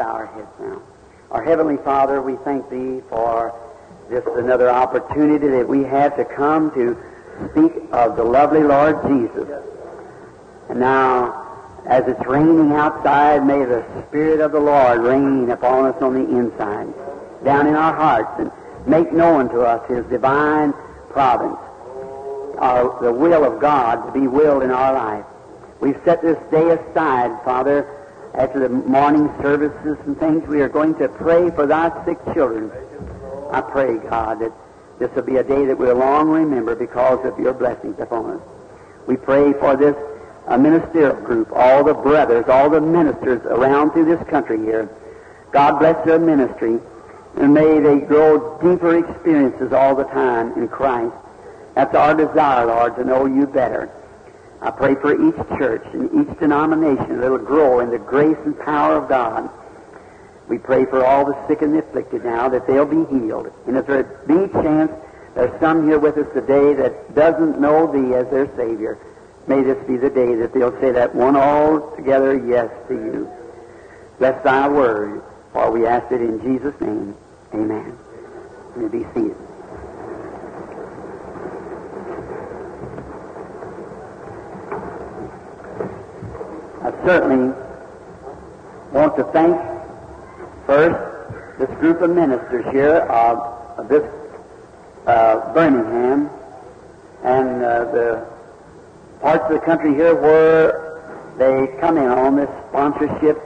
bow our heads now. Our Heavenly Father, we thank Thee for this another opportunity that we have to come to speak of the lovely Lord Jesus. And now, as it's raining outside, may the Spirit of the Lord rain upon us on the inside, down in our hearts, and make known to us His divine providence, our, the will of God to be willed in our life. We've set this day aside, Father, after the morning services and things. We are going to pray for thy sick children. I pray, God, that this will be a day that we'll long remember because of your blessings upon us. We pray for this uh, ministerial group, all the brothers, all the ministers around through this country here. God bless their ministry, and may they grow deeper experiences all the time in Christ. That's our desire, Lord, to know you better. I pray for each church and each denomination that it'll grow in the grace and power of God. We pray for all the sick and the afflicted now that they'll be healed. And if there be chance there's some here with us today that doesn't know Thee as their Savior, may this be the day that they'll say that one all together yes to you. Bless Thy word, for we ask it in Jesus' name. Amen. May be seated. I certainly want to thank first this group of ministers here of, of this uh, Birmingham and uh, the parts of the country here where they come in on this sponsorship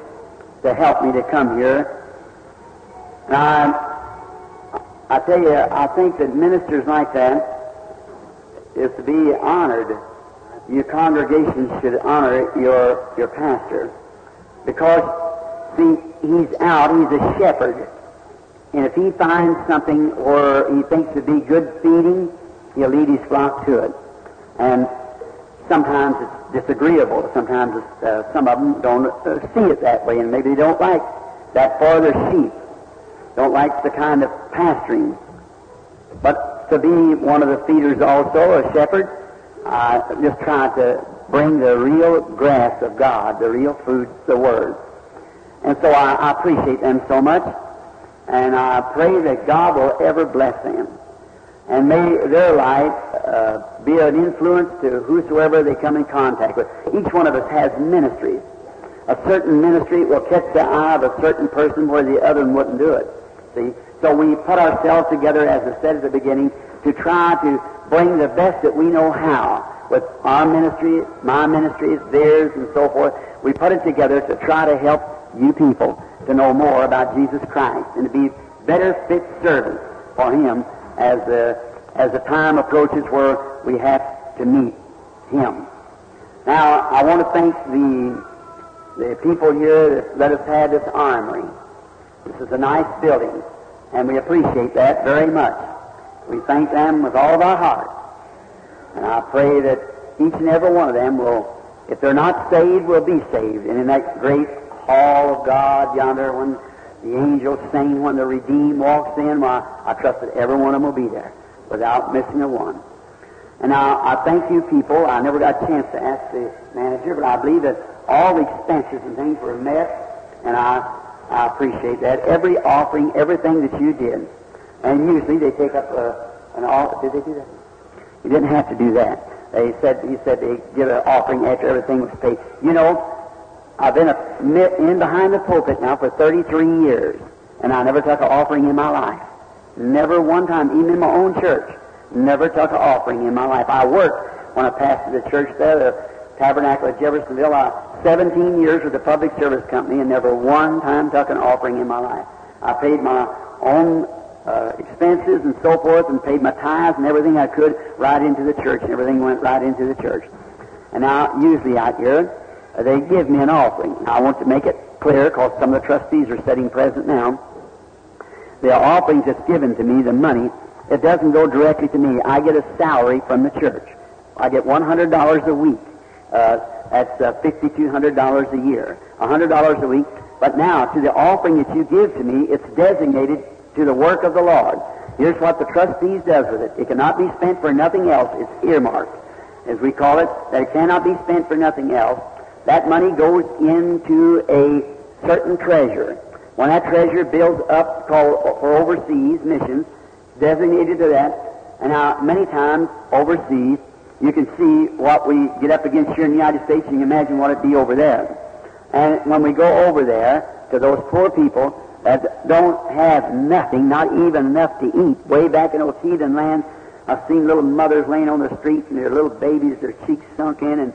to help me to come here. And I, I tell you, I think that ministers like that is to be honored your congregation should honor your, your pastor. Because, see, he's out, he's a shepherd. And if he finds something or he thinks it'd be good feeding, he'll lead his flock to it. And sometimes it's disagreeable. Sometimes it's, uh, some of them don't uh, see it that way, and maybe they don't like that for their sheep. Don't like the kind of pasturing. But to be one of the feeders also, a shepherd, I just try to bring the real grass of God, the real food, the Word. And so I, I appreciate them so much, and I pray that God will ever bless them. And may their light uh, be an influence to whosoever they come in contact with. Each one of us has ministries. A certain ministry will catch the eye of a certain person where the other one wouldn't do it. See? So we put ourselves together, as I said at the beginning, to try to bring the best that we know how with our ministry, my ministry, theirs, and so forth. We put it together to try to help you people to know more about Jesus Christ and to be better fit servants for Him as the, as the time approaches where we have to meet Him. Now, I want to thank the, the people here that let us have this armory. This is a nice building, and we appreciate that very much. We thank them with all of our heart. And I pray that each and every one of them will, if they're not saved, will be saved. And in that great hall of God yonder, when the angels sing, when the redeemed walks in, well, I trust that every one of them will be there without missing a one. And now, I thank you people. I never got a chance to ask the manager, but I believe that all the expenses and things were met, and I, I appreciate that. Every offering, everything that you did. And usually they take up a, an offering. Did they do that? You didn't have to do that. They said he said they give an offering after everything was paid. You know, I've been a, in behind the pulpit now for 33 years, and I never took an offering in my life. Never one time, even in my own church, never took an offering in my life. I worked when I pastored the church there, the Tabernacle of Jeffersonville. I, 17 years with the Public Service Company, and never one time took an offering in my life. I paid my own uh, expenses and so forth and paid my tithes and everything I could right into the church and everything went right into the church. And now, usually out here, uh, they give me an offering. I want to make it clear because some of the trustees are sitting present now. The offerings that's given to me, the money, it doesn't go directly to me. I get a salary from the church. I get $100 a week. Uh, that's uh, $5,200 a year. $100 a week. But now, to the offering that you give to me, it's designated to the work of the Lord. Here's what the trustees does with it. It cannot be spent for nothing else. It's earmarked, as we call it, that it cannot be spent for nothing else. That money goes into a certain treasure. when that treasure builds up called for overseas missions, designated to that, and now many times overseas, you can see what we get up against here in the United States, and you can imagine what it'd be over there. And when we go over there to those poor people that don't have nothing, not even enough to eat, way back in heathen lands, I've seen little mothers laying on the street and their little babies, their cheeks sunk in and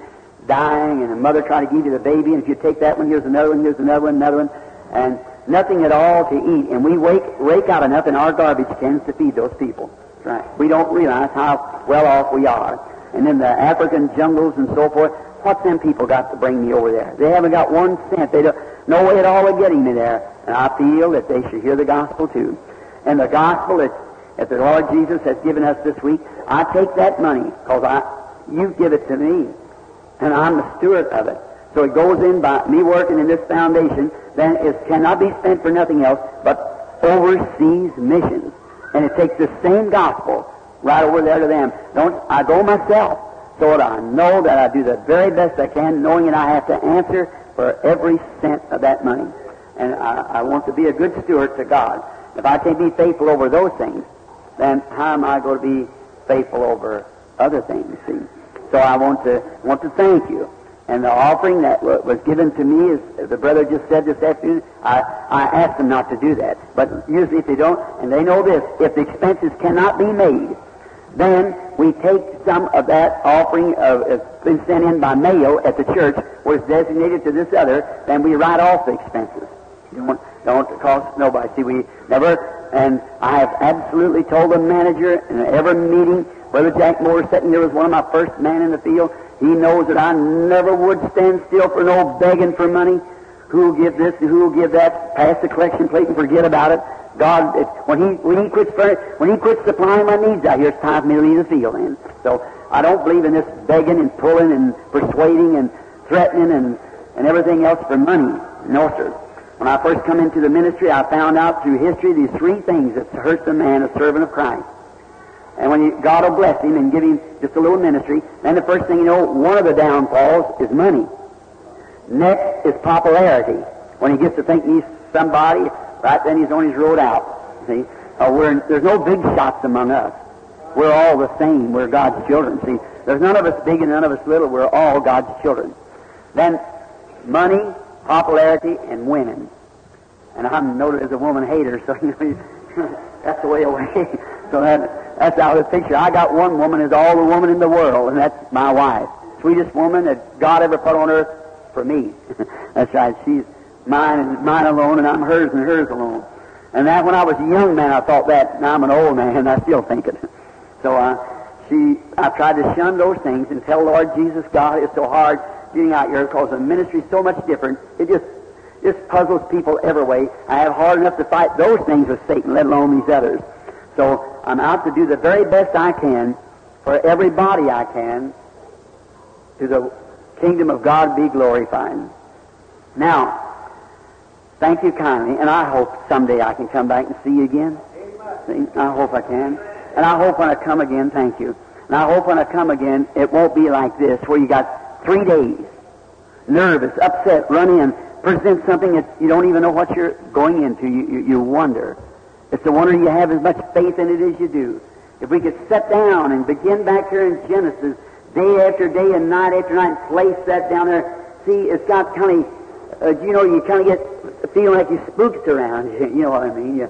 dying, and a mother trying to give you the baby, and if you take that one, here's another one, here's another one, another one, and nothing at all to eat. And we wake, rake out enough in our garbage cans to feed those people. Right. We don't realize how well off we are. And in the African jungles and so forth, what's them people got to bring me over there? They haven't got one cent. They don't, no way at all of getting me there. And I feel that they should hear the gospel too. And the gospel that, that the Lord Jesus has given us this week, I take that money because I, you give it to me. And I'm the steward of it. So it goes in by me working in this foundation, then it cannot be spent for nothing else but overseas missions. And it takes the same gospel right over there to them. Don't I go myself so that I know that I do the very best I can, knowing that I have to answer for every cent of that money. And I, I want to be a good steward to God. If I can't be faithful over those things, then how am I going to be faithful over other things? See? So I want to want to thank you. And the offering that was given to me, as the brother just said this afternoon, I, I asked them not to do that. But usually if they don't, and they know this, if the expenses cannot be made, then we take some of that offering of it's been sent in by mail at the church, it's designated to this other, then we write off the expenses. Don't, don't cost nobody. See, we never, and I have absolutely told the manager in every meeting, Brother Jack Moore sitting there was one of my first men in the field. He knows that I never would stand still for no begging for money. Who'll give this and who'll give that? Pass the collection plate and forget about it. God, when he when he quits when he quits supplying my needs out here, it's time for me to leave the field. In so I don't believe in this begging and pulling and persuading and threatening and and everything else for money. No, sir. When I first come into the ministry, I found out through history these three things that hurts a man, a servant of Christ. And when you, God will bless him and give him just a little ministry, then the first thing you know, one of the downfalls is money. Next is popularity. When he gets to think he's somebody, right then he's on his road out. See? Uh, we're, there's no big shots among us. We're all the same. We're God's children. See, there's none of us big and none of us little. We're all God's children. Then money, popularity, and women. And I'm noted as a woman hater, so you know, that's the way away. so that that's out of the picture. I got one woman is all the woman in the world, and that's my wife. Sweetest woman that God ever put on earth for me. that's right. She's mine and mine alone, and I'm hers and hers alone. And that when I was a young man, I thought that. Now I'm an old man, and I still think it. So uh, she, I tried to shun those things and tell Lord Jesus, God, it's so hard getting out here because the ministry's so much different. It just just puzzles people every way. I have hard enough to fight those things with Satan, let alone these others. So I'm out to do the very best I can for everybody I can to the kingdom of God be glorified. Now, thank you kindly, and I hope someday I can come back and see you again. See, I hope I can. And I hope when I come again, thank you. And I hope when I come again, it won't be like this, where you got three days, nervous, upset, run in, present something that you don't even know what you're going into. You, you, you wonder. It's a wonder you have as much faith in it as you do. If we could sit down and begin back here in Genesis, day after day and night after night, place that down there, see, it's got kind of, uh, you know, you kind of get feeling like you spooked around. You, you know what I mean? You,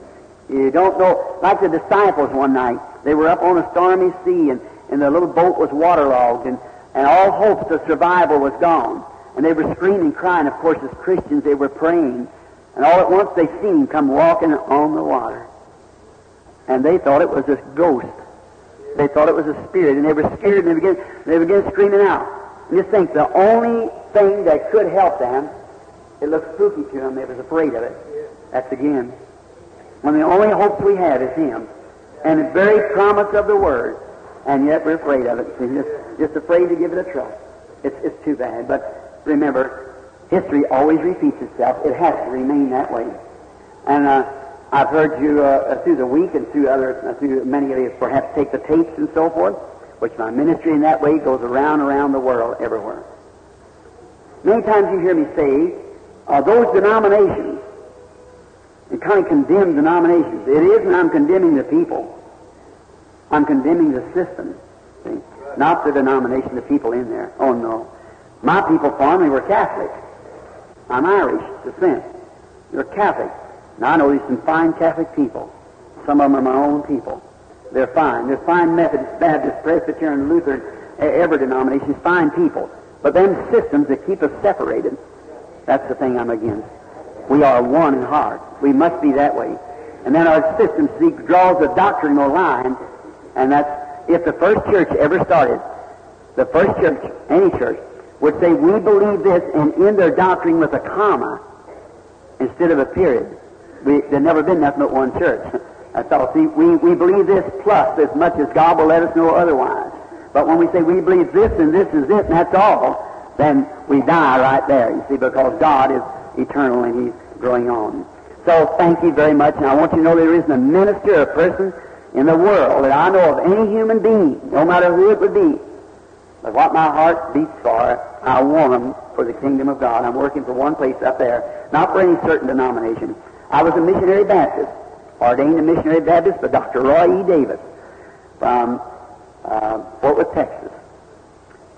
you don't know. Like the disciples one night, they were up on a stormy sea, and, and the little boat was waterlogged, and, and all hopes of survival was gone. And they were screaming, crying. Of course, as Christians, they were praying. And all at once they seen him come walking on the water and they thought it was a ghost. They thought it was a spirit, and they were scared, and they began, they began screaming out. And you think the only thing that could help them, it looked spooky to them, they was afraid of it. That's again. When the only hope we have is Him, and the very promise of the Word, and yet we're afraid of it. Just, just afraid to give it a trust. It's, it's too bad. But remember, history always repeats itself. It has to remain that way. And uh, I've heard you uh, through the week and through other, uh, through many of you perhaps take the tapes and so forth, which my ministry in that way goes around around the world everywhere. Many times you hear me say, uh, those denominations and kind of condemn denominations. It isn't I'm condemning the people. I'm condemning the system. See? Not the denomination, the people in there. Oh no. My people formerly were Catholic. I'm Irish descent. You're Catholic. Now I know there's some fine Catholic people. Some of them are my own people. They're fine. They're fine Methodist, Baptist, Presbyterian, Lutheran, every denomination, fine people. But them systems that keep us separated, that's the thing I'm against. We are one in heart. We must be that way. And then our system see, draws a doctrinal line, and that's if the first church ever started, the first church, any church, would say, we believe this, and end their doctrine with a comma instead of a period. We, there's never been nothing but one church. That's all. See, we, we believe this plus as much as God will let us know otherwise. But when we say we believe this and this is it and that's all, then we die right there, you see, because God is eternal and He's growing on. So thank you very much. And I want you to know there isn't a minister or person in the world that I know of any human being, no matter who it would be, but what my heart beats for, I want them for the kingdom of God. I'm working for one place up there, not for any certain denomination. I was a missionary Baptist, ordained a missionary Baptist by Dr. Roy E. Davis from uh, Fort Worth, Texas.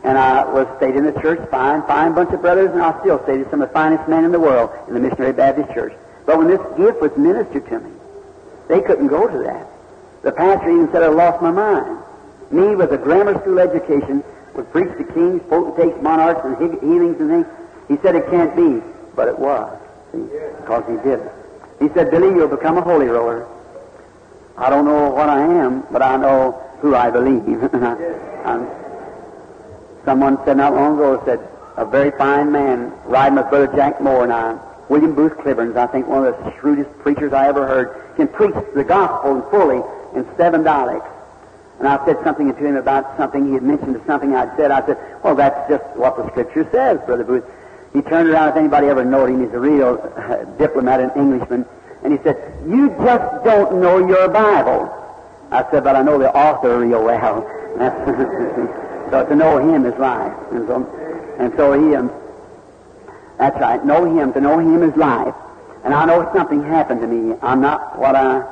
And I was stayed in the church, fine, fine bunch of brothers, and I still stayed with some of the finest men in the world in the Missionary Baptist Church. But when this gift was ministered to me, they couldn't go to that. The pastor even said I lost my mind. Me with a grammar school education would preach to kings, potentates, monarchs, and healings and things. He said it can't be, but it was. See, because he did. He said, Billy, you'll become a holy roller. I don't know what I am, but I know who I believe. someone said not long ago, said, a very fine man riding with Brother Jack Moore and I, William Booth Clibborn, I think one of the shrewdest preachers I ever heard, can preach the gospel fully in seven dialects. And I said something to him about something he had mentioned to something I'd said. I said, well, that's just what the Scripture says, Brother Booth. He turned around, if anybody ever knowed him, he's a real uh, diplomat and Englishman, and he said, you just don't know your Bible. I said, but I know the author real well. so to know him is life. And so, and so he, um, that's right, know him. To know him is life. And I know something happened to me. I'm not what I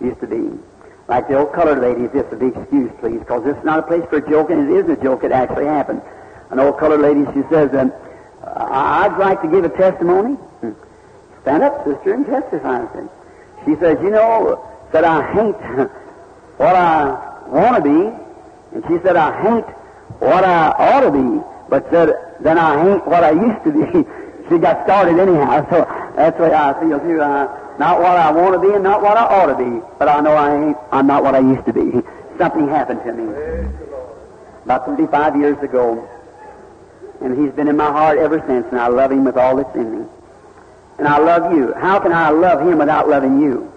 used to be. Like the old colored lady, just a big excuse, please, because this is not a place for joking. it is a joke. It actually happened. An old colored lady, she says, um, I'd like to give a testimony. Stand up, sister, and testify. She says, you know, that I hate what I want to be, and she said, I hate what I ought to be, but said, then I hate what I used to be. she got started anyhow, so that's the way I feel too. Uh, not what I want to be and not what I ought to be, but I know I ain't, I'm not what I used to be. Something happened to me about 35 years ago, and he's been in my heart ever since, and I love him with all that's in me. And I love you. How can I love him without loving you?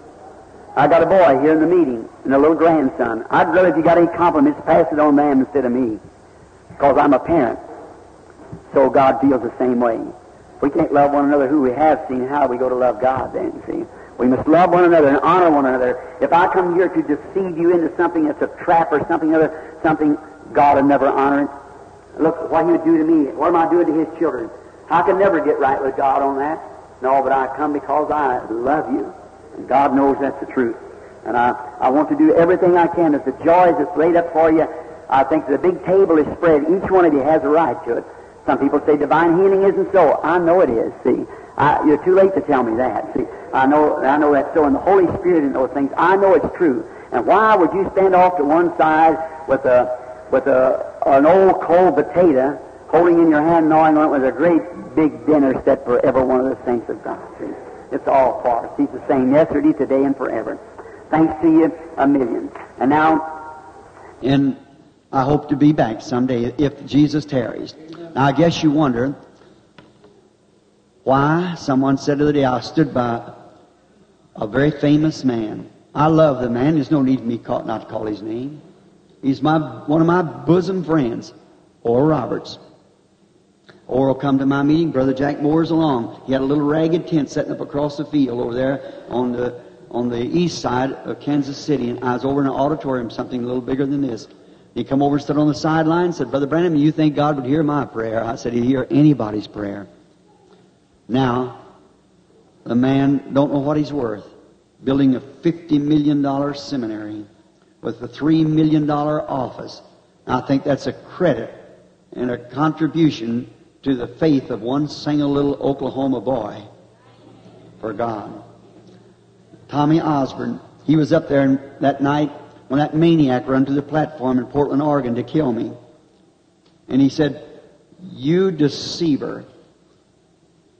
I got a boy here in the meeting and a little grandson. I'd rather if you got any compliments, pass it on them instead of me. Because I'm a parent. So God feels the same way. If we can't love one another who we have seen, how we go to love God then, see? We must love one another and honor one another. If I come here to deceive you into something that's a trap or something other, something God will never honor it. Look what he would do to me. What am I doing to his children? I can never get right with God on that. No, but I come because I love you. And God knows that's the truth. And I, I want to do everything I can. As the joys that's laid up for you, I think the big table is spread. Each one of you has a right to it. Some people say divine healing isn't so. I know it is. See, I, you're too late to tell me that. See, I know, I know that's so. And the Holy Spirit in those things, I know it's true. And why would you stand off to one side with a with a an old cold potato holding in your hand, gnawing on it with a great big dinner set for every one of the saints of God? See? It's all us. He's the same yesterday, today, and forever. Thanks to you a million. And now. And I hope to be back someday if Jesus tarries. Now, I guess you wonder why someone said the other day I stood by a very famous man. I love the man. There's no need for me not to call his name. He's my one of my bosom friends, Oral Roberts. Oral come to my meeting. Brother Jack Moore's along. He had a little ragged tent setting up across the field over there on the on the east side of Kansas City, and I was over in an auditorium, something a little bigger than this. He come over and stood on the sideline and said, Brother Branham, you think God would hear my prayer? I said, He'd hear anybody's prayer. Now, the man don't know what he's worth, building a $50 million seminary with the $3 million office. I think that's a credit and a contribution to the faith of one single little Oklahoma boy for God. Tommy Osborn, he was up there that night when that maniac run to the platform in Portland, Oregon to kill me. And he said, You deceiver.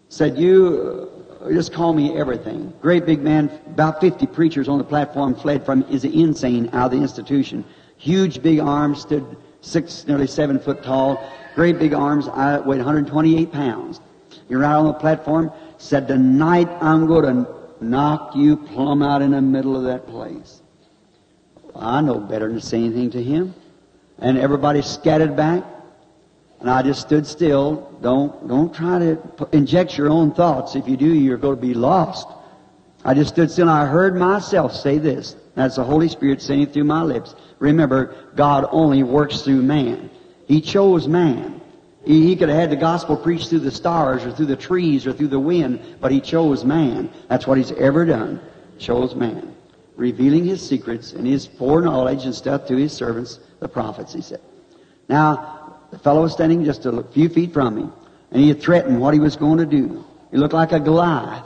Said, You just call me everything. Great big man, about 50 preachers on the platform fled from is insane out of the institution. Huge big arms, stood six, nearly seven foot tall. Great big arms, I weighed 128 pounds. Ran out on the platform, said, Tonight I'm going to knock you plumb out in the middle of that place. I know better than to say anything to him. And everybody scattered back. And I just stood still. Don't, don't try to inject your own thoughts. If you do, you're going to be lost. I just stood still and I heard myself say this. That's the Holy Spirit saying through my lips. Remember, God only works through man. He chose man. He, he could have had the gospel preached through the stars or through the trees or through the wind, but he chose man. That's what he's ever done. Chose man revealing his secrets and his foreknowledge and stuff to his servants, the prophets, he said. Now, the fellow was standing just a few feet from me, and he had threatened what he was going to do. He looked like a Goliath.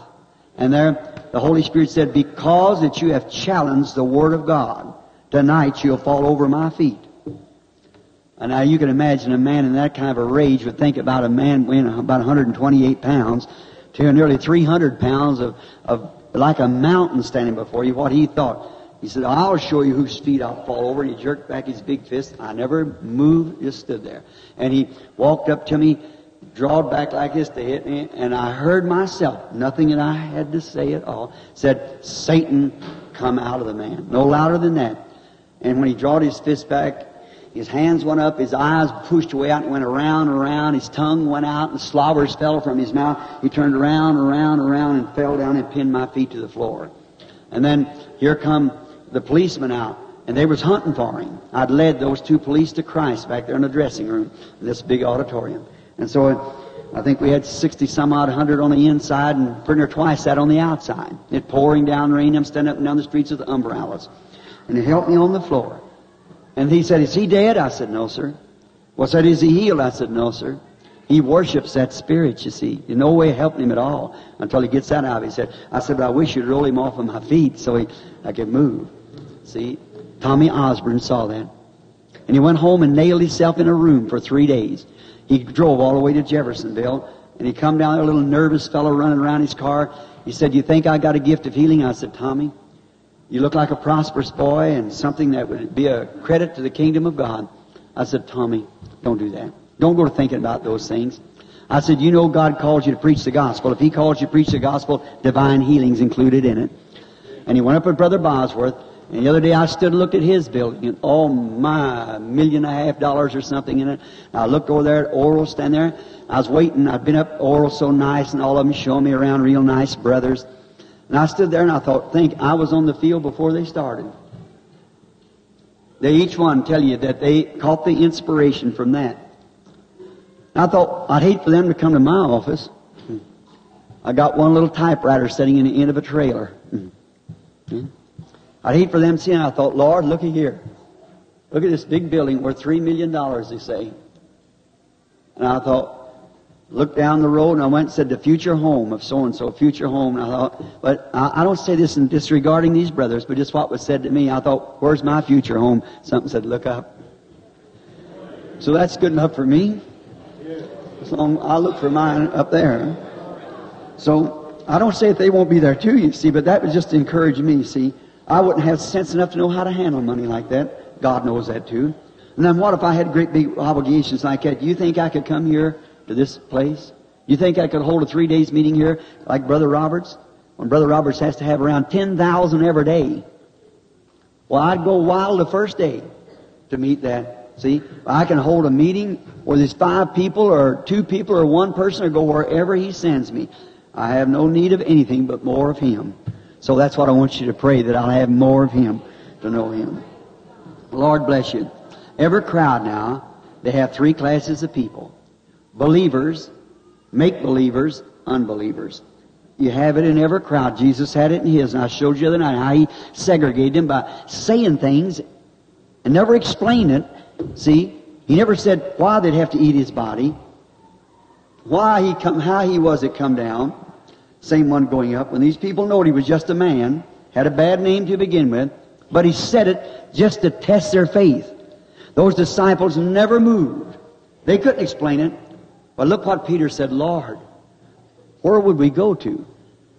And there, the Holy Spirit said, because that you have challenged the Word of God, tonight you'll fall over my feet. And now you can imagine a man in that kind of a rage would think about a man weighing about 128 pounds to nearly 300 pounds of, of like a mountain standing before you, what he thought. He said, I'll show you whose feet I'll fall over. And he jerked back his big fist. I never moved, just stood there. And he walked up to me, drawed back like this to hit me, and I heard myself, nothing that I had to say at all, said, Satan, come out of the man. No louder than that. And when he drawed his fist back, his hands went up, his eyes pushed away out and went around and around, his tongue went out and slobbers fell from his mouth. He turned around, around, around and fell down and pinned my feet to the floor. And then here come the policemen out and they was hunting for him. I'd led those two police to Christ back there in the dressing room in this big auditorium. And so I think we had 60 some odd hundred on the inside and pretty near twice that on the outside. It pouring down rain. I'm standing up and down the streets with umbrellas. And it helped me on the floor. And he said, Is he dead? I said, No, sir. Well, said, Is he healed? I said, No, sir. He worships that spirit, you see. There's no way of helping him at all until he gets that out. He said, I said, but I wish you'd roll him off of my feet so he, I could move. See? Tommy Osborn saw that. And he went home and nailed himself in a room for three days. He drove all the way to Jeffersonville and he come down there, a little nervous fellow running around his car. He said, You think I got a gift of healing? I said, Tommy, you look like a prosperous boy and something that would be a credit to the kingdom of God. I said, Tommy, don't do that. Don't go to thinking about those things. I said, you know God called you to preach the gospel. If He calls you to preach the gospel, divine healing's included in it. And he went up with Brother Bosworth. And the other day I stood and looked at his building, and oh my, million and a half dollars or something in it. And I looked over there at Oral stand there. I was waiting. I'd been up Oral so nice, and all of them showing me around real nice brothers. And I stood there and I thought, think, I was on the field before they started. They each one tell you that they caught the inspiration from that. And I thought, I'd hate for them to come to my office. I got one little typewriter sitting in the end of a trailer. Hmm. Hmm. I'd hate for them to see it. I thought, Lord, looky here. Look at this big building worth three million dollars, they say. And I thought, looked down the road and I went and said the future home of so and so, future home. And I thought, but I, I don't say this in disregarding these brothers, but just what was said to me. I thought, where's my future home? Something said, look up. So that's good enough for me. As long I look for mine up there. So I don't say that they won't be there too, you see, but that was just encourage me, see. I wouldn't have sense enough to know how to handle money like that. God knows that too. And then what if I had great big obligations like that? Do you think I could come here to this place? You think I could hold a three days meeting here like Brother Roberts? When Brother Roberts has to have around 10,000 every day. Well, I'd go wild the first day to meet that. See, I can hold a meeting where there's five people or two people or one person or go wherever He sends me. I have no need of anything but more of Him. So that's what I want you to pray, that I'll have more of Him to know Him. Lord bless you. Every crowd now, they have three classes of people believers, make believers, unbelievers. You have it in every crowd. Jesus had it in his, and I showed you the other night how he segregated them by saying things and never explained it. See, he never said why they'd have to eat his body, why he come, how he was it come down. Same one going up. When these people knowed he was just a man, had a bad name to begin with, but he said it just to test their faith. Those disciples never moved. They couldn't explain it. But look what Peter said, Lord, where would we go to?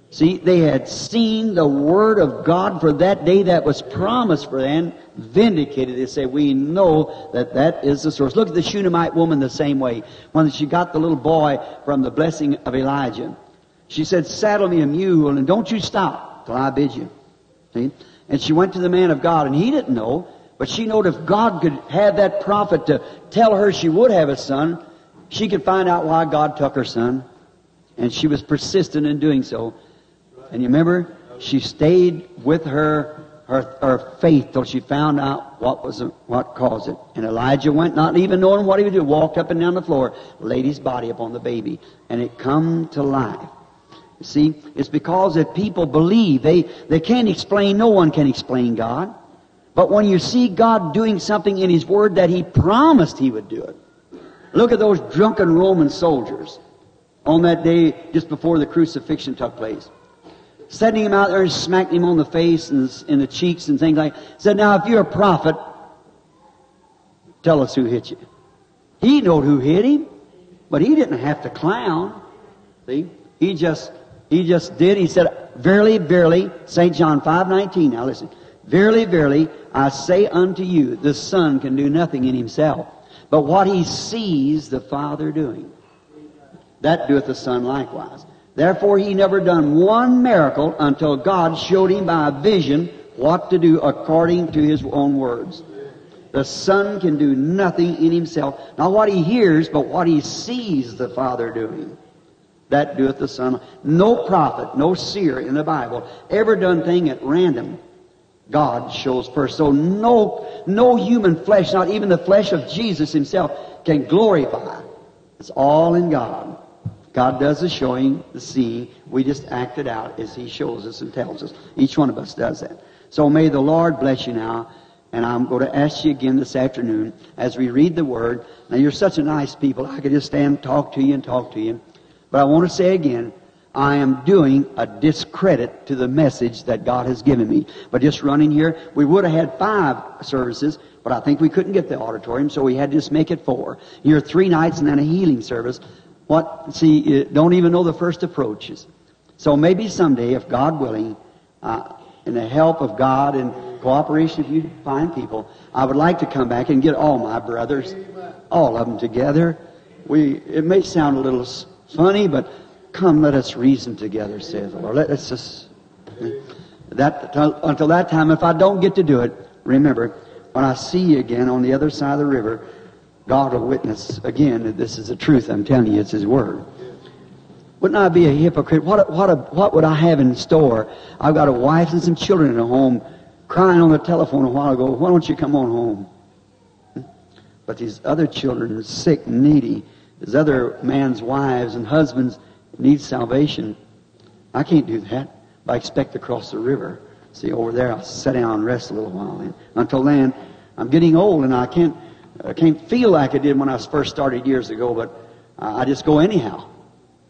See, they had seen the Word of God for that day that was promised for them, vindicated. They say, we know that that is the source. Look at the Shunammite woman the same way. When she got the little boy from the blessing of Elijah, she said, saddle me a mule and don't you stop till I bid you. See? And she went to the man of God and he didn't know, but she knew if God could have that prophet to tell her she would have a son, she could find out why God took her son. And she was persistent in doing so. And you remember, she stayed with her, her, her faith till she found out what was, what caused it. And Elijah went, not even knowing what he would do, walked up and down the floor, laid his body upon the baby, and it come to life. See, it's because that people believe. They, they can't explain, no one can explain God. But when you see God doing something in His Word that He promised He would do it. Look at those drunken Roman soldiers on that day just before the crucifixion took place Sending him out there and smacking him on the face and in the cheeks and things like that. Said, now if you're a prophet, tell us who hit you. He knowed who hit him, but he didn't have to clown. See? He just, he just did. He said, verily, verily, St. John 5.19. Now listen. Verily, verily, I say unto you, the Son can do nothing in himself, but what he sees the Father doing. That doeth the Son likewise. Therefore, he never done one miracle until God showed him by a vision what to do according to his own words. The Son can do nothing in himself. Not what he hears, but what he sees the Father doing. That doeth the Son. No prophet, no seer in the Bible ever done thing at random. God shows first. So no, no human flesh, not even the flesh of Jesus himself, can glorify. It's all in God. God does the showing, the seeing. We just act it out as He shows us and tells us. Each one of us does that. So may the Lord bless you now. And I'm going to ask you again this afternoon as we read the Word. Now, you're such a nice people. I could just stand and talk to you and talk to you. But I want to say again, I am doing a discredit to the message that God has given me. But just running here, we would have had five services, but I think we couldn't get the auditorium, so we had to just make it four. Here, three nights and then a healing service. What, see, you don't even know the first approaches. So maybe someday, if God willing, uh, in the help of God and cooperation of you fine people, I would like to come back and get all my brothers, all of them together. We, it may sound a little funny, but come, let us reason together, says the Lord. Let us just, that, until that time, if I don't get to do it, remember, when I see you again on the other side of the river, God will witness again that this is the truth. I'm telling you, it's His Word. Wouldn't I be a hypocrite? What, what, a, what would I have in store? I've got a wife and some children at home crying on the telephone a while ago. Why don't you come on home? But these other children are sick and needy. These other man's wives and husbands need salvation. I can't do that. I expect to cross the river. See, over there, I'll sit down and rest a little while. And until then, I'm getting old and I can't I can't feel like I did when I first started years ago, but I just go anyhow.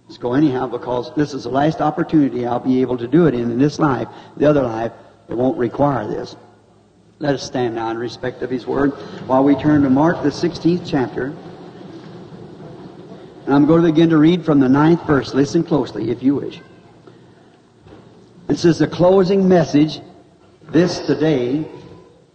Just go anyhow because this is the last opportunity I'll be able to do it in in this life. The other life, it won't require this. Let us stand now in respect of His Word while we turn to Mark, the 16th chapter. And I'm going to begin to read from the ninth verse. Listen closely, if you wish. This is the closing message. This today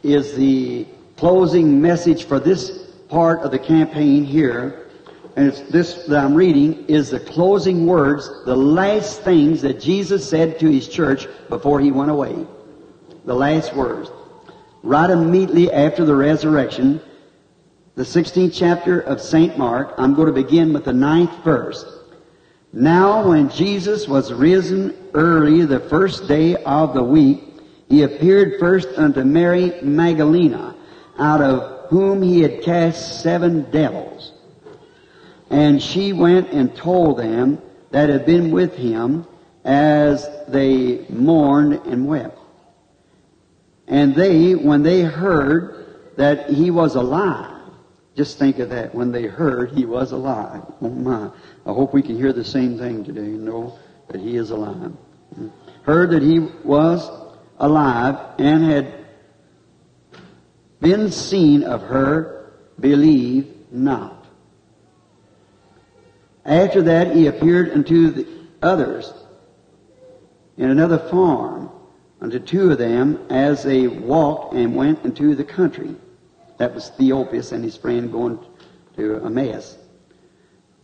is the closing message for this part of the campaign here, and it's this that I'm reading, is the closing words, the last things that Jesus said to his church before he went away. The last words. Right immediately after the resurrection, the 16th chapter of St. Mark, I'm going to begin with the ninth verse. Now when Jesus was risen early the first day of the week, he appeared first unto Mary Magdalene, out of whom he had cast seven devils. And she went and told them that had been with him as they mourned and wept. And they, when they heard that he was alive, just think of that, when they heard he was alive. Oh my. I hope we can hear the same thing today and know that he is alive. Heard that he was alive and had been seen of her, believe not. After that, he appeared unto the others in another farm, unto two of them, as they walked and went into the country. That was Theophilus and his friend going to Emmaus.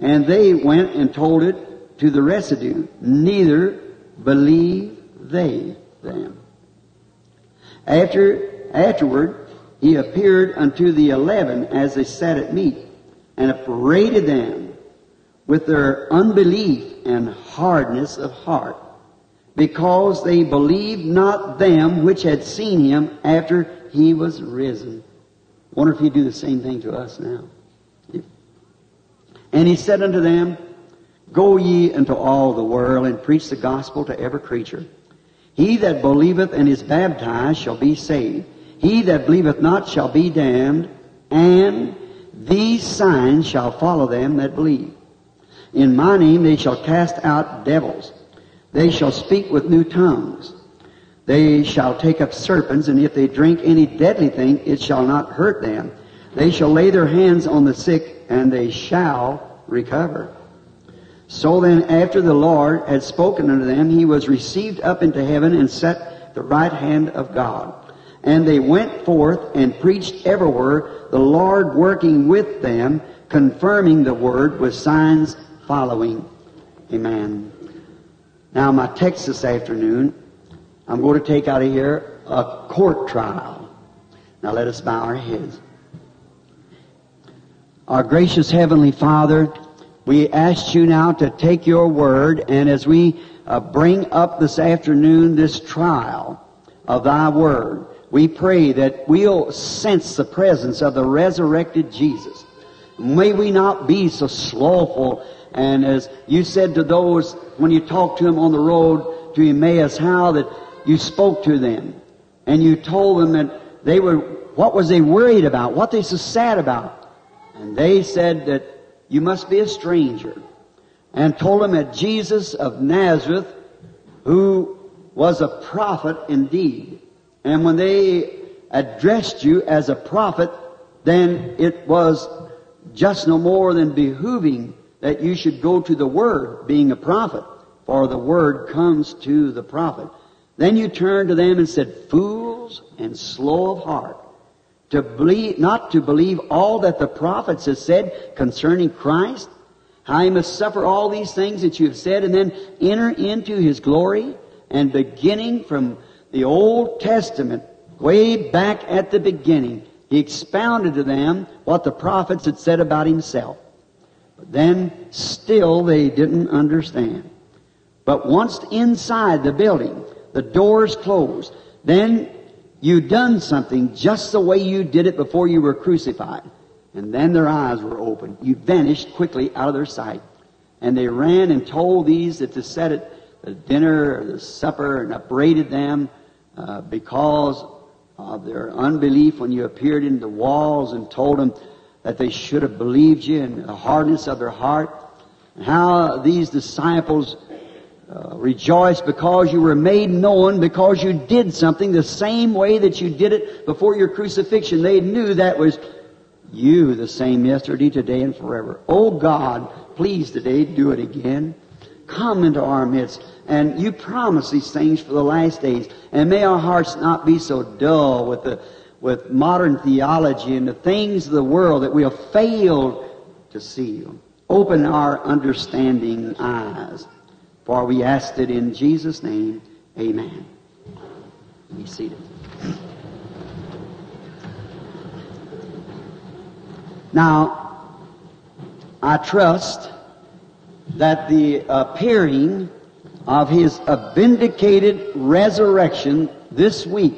And they went and told it to the residue. Neither believe they them. After, afterward, he appeared unto the eleven as they sat at meat, and upbraided them with their unbelief and hardness of heart, because they believed not them which had seen him after he was risen. Wonder if he'd do the same thing to us now. And he said unto them, Go ye into all the world and preach the gospel to every creature. He that believeth and is baptized shall be saved. He that believeth not shall be damned. And these signs shall follow them that believe. In my name they shall cast out devils. They shall speak with new tongues. They shall take up serpents, and if they drink any deadly thing, it shall not hurt them. They shall lay their hands on the sick, and they shall recover. So then, after the Lord had spoken unto them, he was received up into heaven and set at the right hand of God. And they went forth and preached everywhere, the Lord working with them, confirming the word with signs following. Amen. Now, my text this afternoon, I'm going to take out of here a court trial. Now, let us bow our heads. Our gracious Heavenly Father, we ask you now to take your word, and as we uh, bring up this afternoon this trial of thy word, we pray that we'll sense the presence of the resurrected Jesus. May we not be so slothful, and as you said to those when you talked to them on the road to Emmaus, how that you spoke to them, and you told them that they were, what was they worried about, what they so sad about. And they said that you must be a stranger. And told them that Jesus of Nazareth, who was a prophet indeed. And when they addressed you as a prophet, then it was just no more than behooving that you should go to the Word, being a prophet, for the Word comes to the prophet. Then you turned to them and said, Fools and slow of heart to believe, not to believe all that the prophets have said concerning Christ, how he must suffer all these things that you have said, and then enter into his glory, and beginning from the Old Testament, way back at the beginning, he expounded to them what the prophets had said about himself. But then, still, they didn't understand. But once inside the building, the doors closed, then you done something just the way you did it before you were crucified. And then their eyes were opened. You vanished quickly out of their sight. And they ran and told these that to set at the dinner or the supper and upbraided them uh, because of their unbelief when you appeared in the walls and told them that they should have believed you and the hardness of their heart. And how these disciples uh, rejoice because you were made known because you did something the same way that you did it before your crucifixion. They knew that was you the same yesterday, today, and forever. Oh God, please today do it again. Come into our midst. And you promise these things for the last days. And may our hearts not be so dull with the, with modern theology and the things of the world that we have failed to see. Open our understanding eyes. For we asked it in Jesus' name. Amen. Be seated. Now, I trust that the appearing of his vindicated resurrection this week,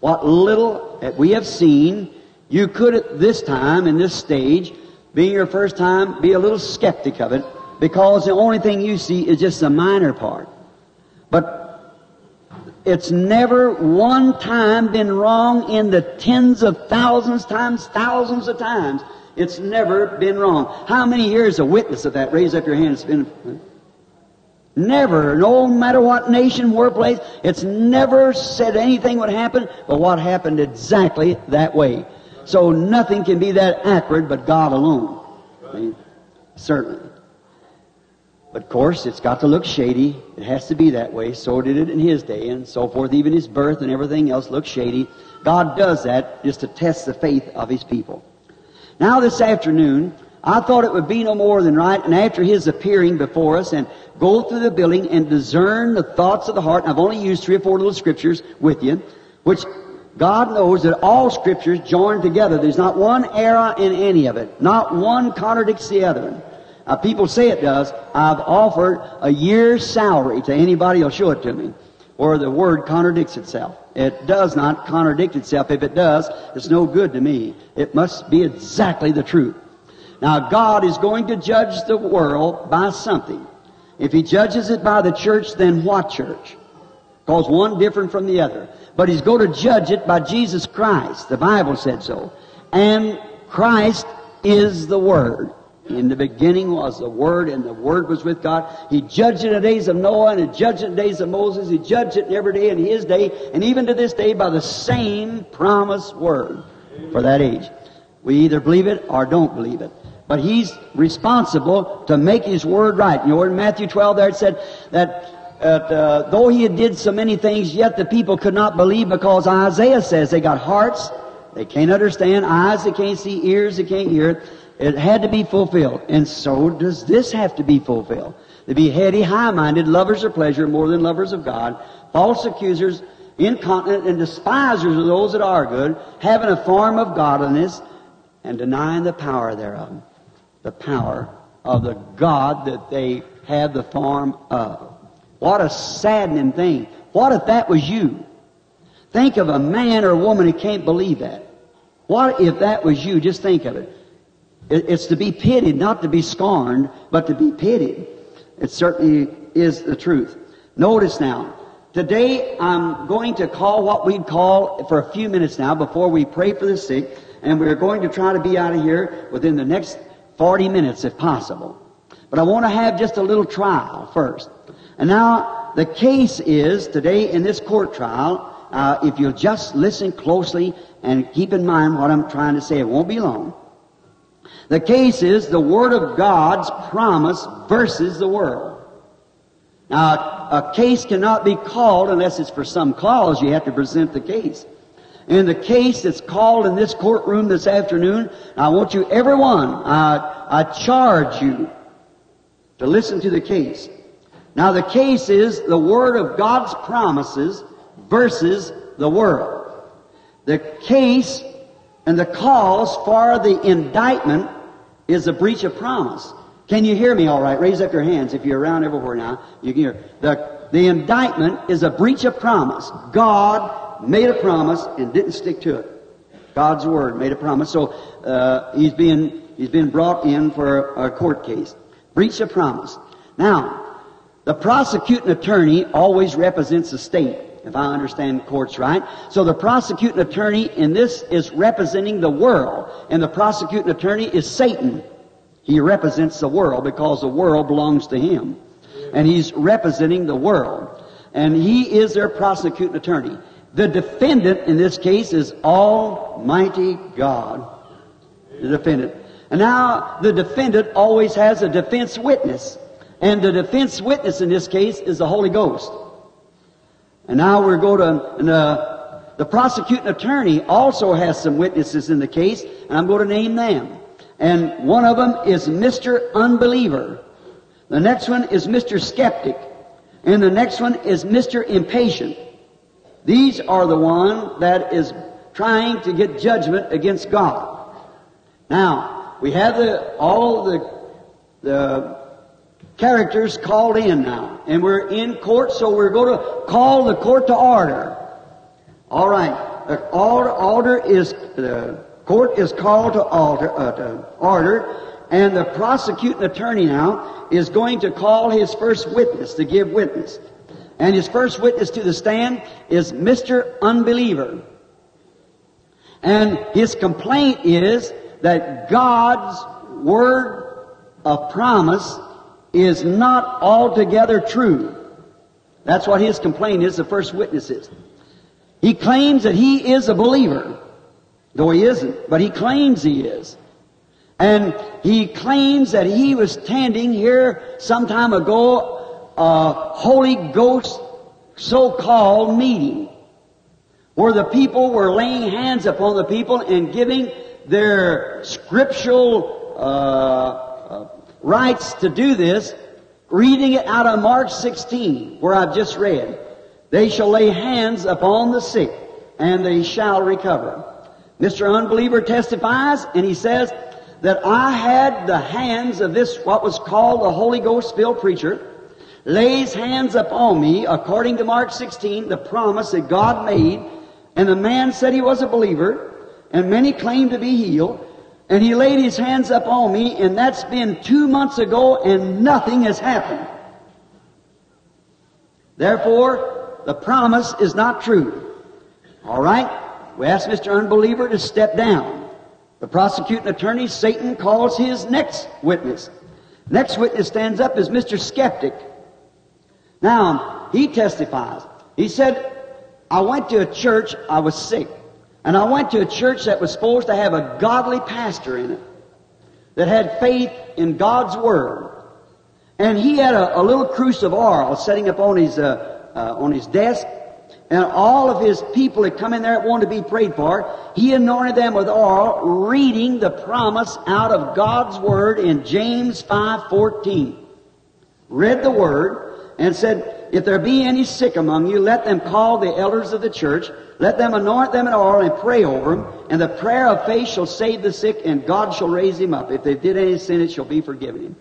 what little that we have seen, you could at this time, in this stage, being your first time, be a little skeptic of it because the only thing you see is just a minor part. But it's never one time been wrong in the tens of thousands times thousands of times. It's never been wrong. How many years a witness of that? Raise up your hand. It's been never, no matter what nation, workplace, it's never said anything would happen, but what happened exactly that way. So nothing can be that accurate but God alone. I mean, certainly. But of course, it's got to look shady. It has to be that way. So did it in his day and so forth. Even his birth and everything else looked shady. God does that just to test the faith of his people. Now this afternoon, I thought it would be no more than right, and after his appearing before us and go through the building and discern the thoughts of the heart, and I've only used three or four little scriptures with you, which God knows that all scriptures join together. There's not one error in any of it. Not one contradicts the other. Now, people say it does. I've offered a year's salary to anybody who'll show it to me, Or the word contradicts itself. It does not contradict itself. If it does, it's no good to me. It must be exactly the truth. Now, God is going to judge the world by something. If He judges it by the church, then what church? Because one different from the other. But He's going to judge it by Jesus Christ. The Bible said so. And Christ is the Word. In the beginning was the Word, and the Word was with God. He judged in the days of Noah, and He judged in the days of Moses. He judged it every day in His day, and even to this day by the same promised Word for that age. We either believe it or don't believe it. But He's responsible to make His Word right. You know, in Matthew 12 there it said that uh, though he had did so many things, yet the people could not believe because Isaiah says they got hearts, they can't understand, eyes they can't see, ears they can't hear. It had to be fulfilled. And so does this have to be fulfilled. To be heady, high-minded, lovers of pleasure more than lovers of God, false accusers, incontinent, and despisers of those that are good, having a form of godliness, and denying the power thereof. The power of the God that they have the form of. What a saddening thing. What if that was you? Think of a man or a woman who can't believe that. What if that was you? Just think of it. It's to be pitied, not to be scorned, but to be pitied. It certainly is the truth. Notice now, today I'm going to call what we'd call for a few minutes now before we pray for the sick, and we're going to try to be out of here within the next 40 minutes if possible. But I want to have just a little trial first. And now, the case is today in this court trial, uh, if you'll just listen closely and keep in mind what I'm trying to say, it won't be long. The case is the Word of God's promise versus the world. Now, a case cannot be called unless it's for some cause. You have to present the case. In the case that's called in this courtroom this afternoon, I want you, everyone, I, I charge you to listen to the case. Now the case is the Word of God's promises versus the world. The case and the cause for the indictment is a breach of promise. Can you hear me all right? Raise up your hands if you're around everywhere now. You can hear. The, the indictment is a breach of promise. God made a promise and didn't stick to it. God's word made a promise. So uh, he's being he's been brought in for a court case. Breach of promise. Now, the prosecuting attorney always represents the state, if I understand courts right. So the prosecuting attorney in this is representing the world, and the prosecuting attorney is Satan. He represents the world because the world belongs to him. And he's representing the world. And he is their prosecuting attorney. The defendant in this case is Almighty God. The defendant. And now the defendant always has a defense witness. And the defense witness in this case is the Holy Ghost. And now we're going to, and, uh, the prosecuting attorney also has some witnesses in the case, and I'm going to name them. And one of them is Mr. Unbeliever. The next one is Mr. Skeptic. And the next one is Mr. Impatient. These are the one that is trying to get judgment against God. Now, we have the, all the, the characters called in now. And we're in court, so we're going to call the court to order. All right. The order, is, the court is called to, alter, uh, to order, and the prosecuting attorney now is going to call his first witness to give witness. And his first witness to the stand is Mr. Unbeliever. And his complaint is that God's word of promise is not altogether true. That's what his complaint is, the first witness is. He claims that he is a believer, though he isn't, but he claims he is. And he claims that he was standing here some time ago, a Holy Ghost so-called meeting, where the people were laying hands upon the people and giving their scriptural uh, uh, rights to do this, reading it out of Mark 16, where I've just read. They shall lay hands upon the sick, and they shall recover. Mr. Unbeliever testifies, and he says that I had the hands of this, what was called the Holy Ghost filled preacher, lays hands upon me, according to Mark 16, the promise that God made, and the man said he was a believer, and many claimed to be healed, and he laid his hands upon me, and that's been two months ago, and nothing has happened. Therefore, the promise is not true. All right? We ask Mr. Unbeliever to step down. The prosecuting attorney, Satan, calls his next witness. Next witness stands up is Mr. Skeptic. Now, he testifies. He said, I went to a church, I was sick. And I went to a church that was supposed to have a godly pastor in it, that had faith in God's Word. And he had a, a little oil setting up on his uh, uh, on his desk, and all of his people had come in there that wanted to be prayed for. He anointed them with oil, reading the promise out of God's Word in James 5.14. Read the Word and said, If there be any sick among you, let them call the elders of the church, let them anoint them in oil and pray over them, and the prayer of faith shall save the sick, and God shall raise him up. If they did any sin, it shall be forgiven him.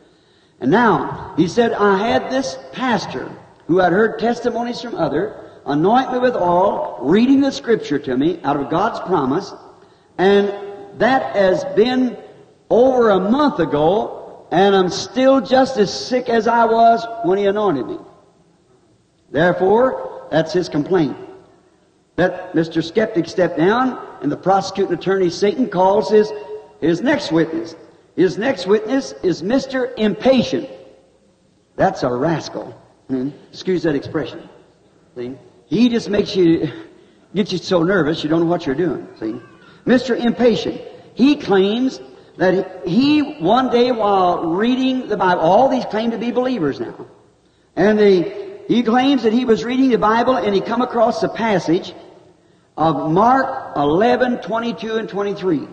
And now, he said, I had this pastor who had heard testimonies from other, anoint me with oil, reading the scripture to me out of God's promise, and that has been over a month ago, and I'm still just as sick as I was when he anointed me. Therefore, that's his complaint. That Mr. Skeptic stepped down, and the prosecuting attorney Satan calls his, his next witness. His next witness is Mr. Impatient. That's a rascal. Hmm? Excuse that expression. See? He just makes you, get you so nervous you don't know what you're doing. See? Mr. Impatient. He claims that he, one day while reading the Bible, all these claim to be believers now. And they, he claims that he was reading the Bible and he come across the passage of Mark 11, 22 and 23,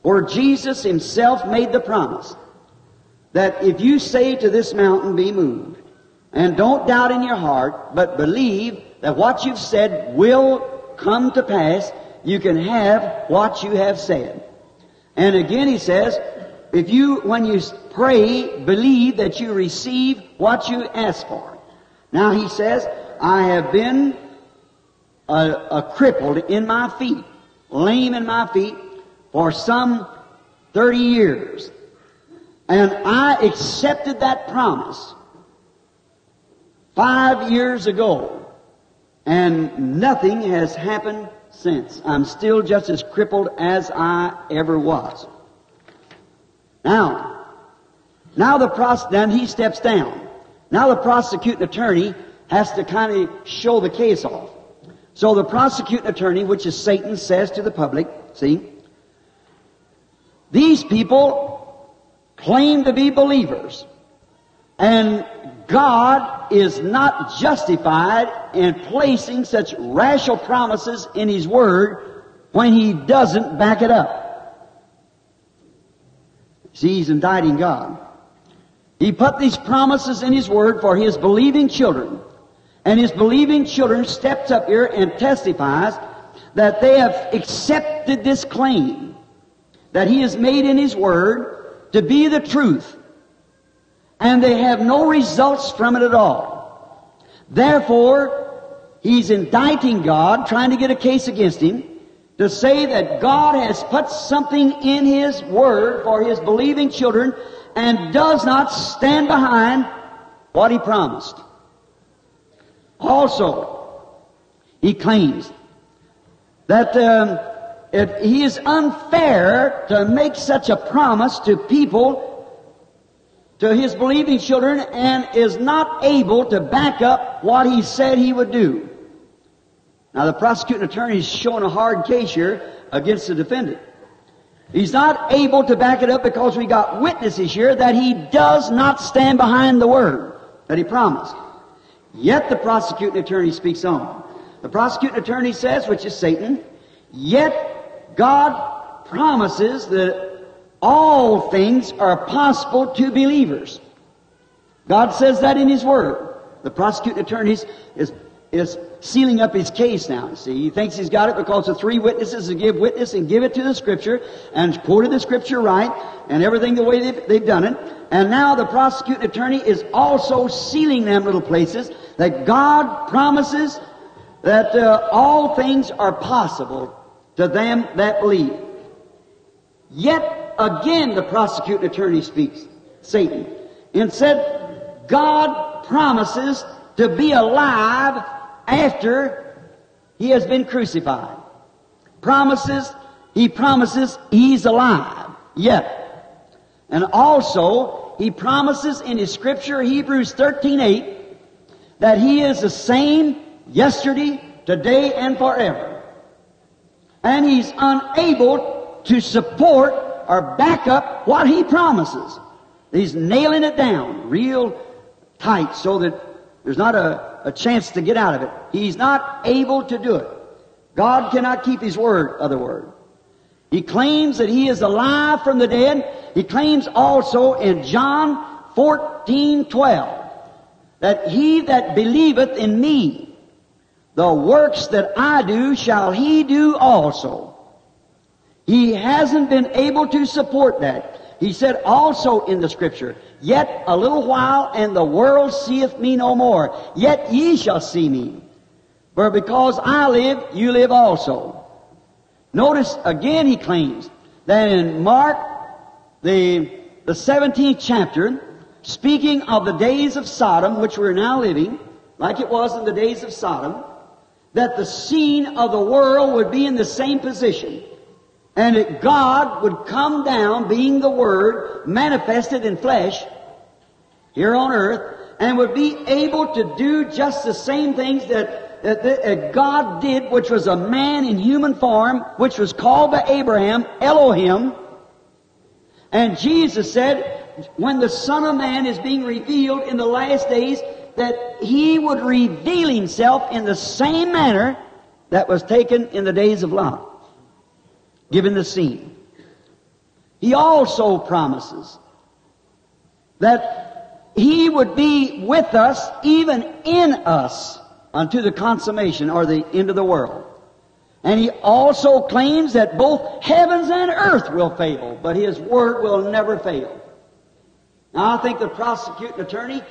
where Jesus himself made the promise that if you say to this mountain, be moved, and don't doubt in your heart, but believe that what you've said will come to pass. You can have what you have said. And again he says, if you, when you pray, believe that you receive what you ask for. Now he says, I have been a, a crippled in my feet, lame in my feet for some 30 years. And I accepted that promise five years ago, and nothing has happened since. I'm still just as crippled as I ever was. Now, now the pros- then he steps down. Now the prosecuting attorney has to kind of show the case off. So the prosecuting attorney, which is Satan, says to the public, see, these people claim to be believers. And God is not justified in placing such rational promises in His Word when He doesn't back it up. See, He's indicting God. He put these promises in His Word for His believing children. And His believing children steps up here and testifies that they have accepted this claim that He has made in His Word to be the truth and they have no results from it at all. Therefore, he's indicting God, trying to get a case against him, to say that God has put something in His Word for His believing children and does not stand behind what He promised. Also, he claims that um, he is unfair to make such a promise to people, to his believing children, and is not able to back up what he said he would do. Now, the prosecuting attorney is showing a hard case here against the defendant. He's not able to back it up because we got witnesses here that he does not stand behind the word that he promised. Yet the prosecuting attorney speaks on. The prosecuting attorney says, which is Satan, yet God promises that all things are possible to believers. God says that in His Word. The prosecuting attorney is, is, sealing up his case now. See, he thinks he's got it because the three witnesses to give witness and give it to the Scripture and quoted the Scripture right and everything the way they've, they've done it. And now the prosecuting attorney is also sealing them little places that God promises that uh, all things are possible to them that believe. Yet again the prosecuting attorney speaks, Satan, and said, God promises to be alive after he has been crucified. Promises, he promises he's alive yet. And also, he promises in his scripture, Hebrews 13 8, that he is the same yesterday, today, and forever. And he's unable to support or back up what he promises. He's nailing it down real tight so that there's not a, a chance to get out of it. He's not able to do it. God cannot keep His word, other word. He claims that He is alive from the dead. He claims also in John 14, 12, that he that believeth in me, the works that I do shall he do also. He hasn't been able to support that. He said also in the scripture, Yet a little while and the world seeth me no more. Yet ye shall see me. For because I live, you live also. Notice again he claims that in Mark, the, the 17th chapter, speaking of the days of Sodom, which we're now living, like it was in the days of Sodom, that the scene of the world would be in the same position. And that God would come down, being the Word, manifested in flesh, here on earth, and would be able to do just the same things that, that, that God did, which was a man in human form, which was called by Abraham, Elohim. And Jesus said, when the Son of Man is being revealed in the last days, that He would reveal Himself in the same manner that was taken in the days of Lot given the scene. He also promises that He would be with us, even in us, unto the consummation or the end of the world. And He also claims that both heavens and earth will fail, but His Word will never fail. Now I think the prosecuting attorney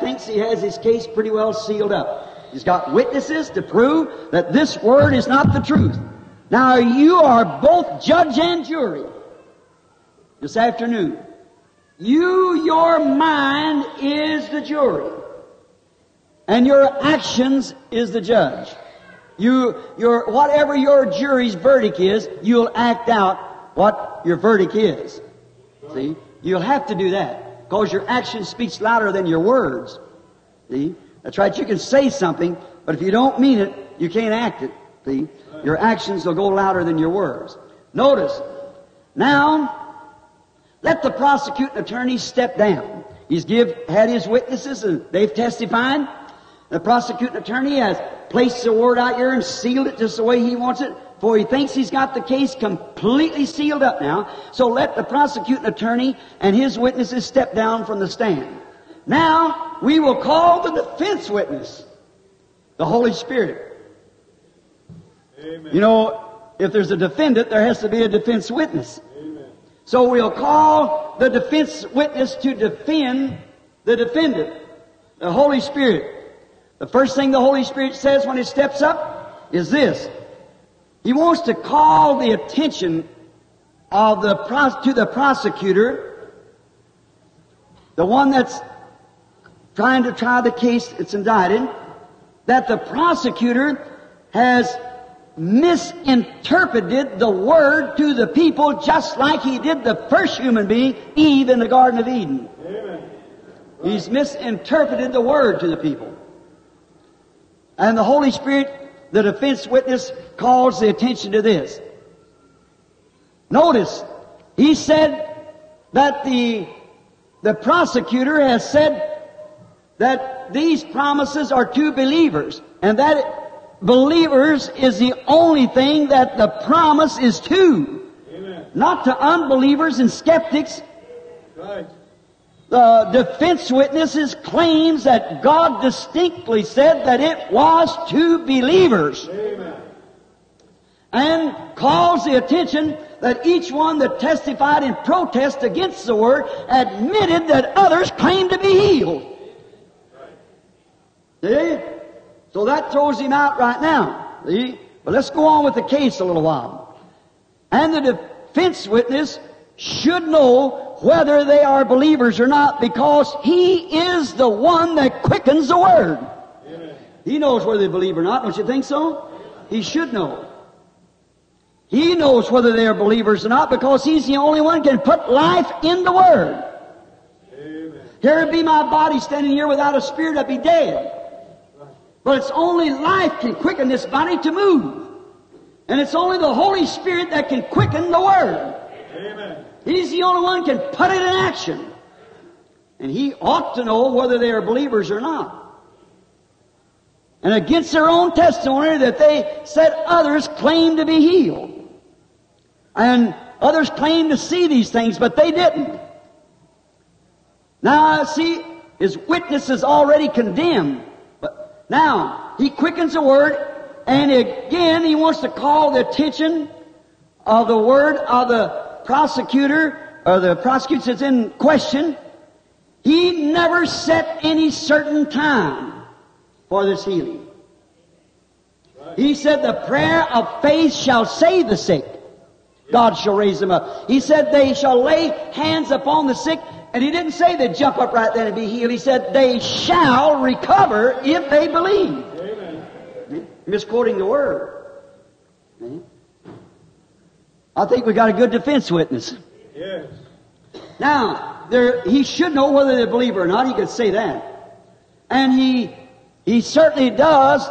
thinks he has his case pretty well sealed up. He's got witnesses to prove that this Word is not the truth. Now you are both judge and jury this afternoon. You, your mind is the jury. And your actions is the judge. You, your, whatever your jury's verdict is, you'll act out what your verdict is. See? You'll have to do that. Because your action speaks louder than your words. See? That's right. You can say something, but if you don't mean it, you can't act it. See? Your actions will go louder than your words. Notice, now, let the prosecuting attorney step down. He's give, had his witnesses and they've testified. The prosecuting attorney has placed the word out here and sealed it just the way he wants it, for he thinks he's got the case completely sealed up now. So let the prosecuting attorney and his witnesses step down from the stand. Now, we will call the defense witness, the Holy Spirit. Amen. You know, if there's a defendant, there has to be a defense witness. So we'll call the defense witness to defend the defendant, the Holy Spirit. The first thing the Holy Spirit says when he steps up is this. He wants to call the attention of the to the prosecutor, the one that's trying to try the case that's indicted, that the prosecutor has misinterpreted the word to the people just like he did the first human being, Eve, in the Garden of Eden. Amen. He's misinterpreted the word to the people. And the Holy Spirit, the defense witness, calls the attention to this. Notice, he said that the, the prosecutor has said that these promises are to believers, and that believers is the only thing that the promise is to. Amen. Not to unbelievers and skeptics. Right. The defense witnesses claims that God distinctly said that it was to believers. Amen. and calls the attention that each one that testified in protest against the word admitted that others claimed to be healed. See? So that throws him out right now. See? But let's go on with the case a little while. And the defense witness should know whether they are believers or not because he is the one that quickens the word. Amen. He knows whether they believe or not, don't you think so? He should know. He knows whether they are believers or not because he's the only one can put life in the Word. Amen. Here it be my body standing here without a spirit, I'd be dead. But it's only life can quicken this body to move. And it's only the Holy Spirit that can quicken the Word. Amen. He's the only one can put it in action. And he ought to know whether they are believers or not. And against their own testimony that they said others claimed to be healed. And others claimed to see these things, but they didn't. Now, see, his witness is already condemned. Now, he quickens the word, and again he wants to call the attention of the word of the prosecutor, or the prosecutor that's in question. He never set any certain time for this healing. He said the prayer of faith shall save the sick. God shall raise them up. He said they shall lay hands upon the sick, and he didn't say they'd jump up right then and be healed. He said they shall recover if they believe. Amen. Misquoting the word. See? I think we got a good defense witness. Yes. Now, there, he should know whether they believe or not. He could say that. And he, he certainly does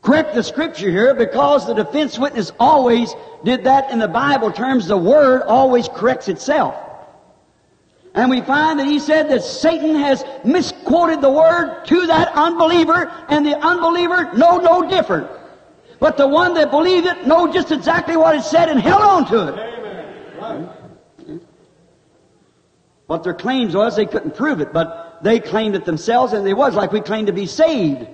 correct the scripture here because the defense witness always did that in the Bible terms. The word always corrects itself. And we find that he said that Satan has misquoted the word to that unbeliever, and the unbeliever know no different. But the one that believed it know just exactly what it said and held on to it. Amen. What their claims was, they couldn't prove it, but they claimed it themselves, and it was like we claim to be saved.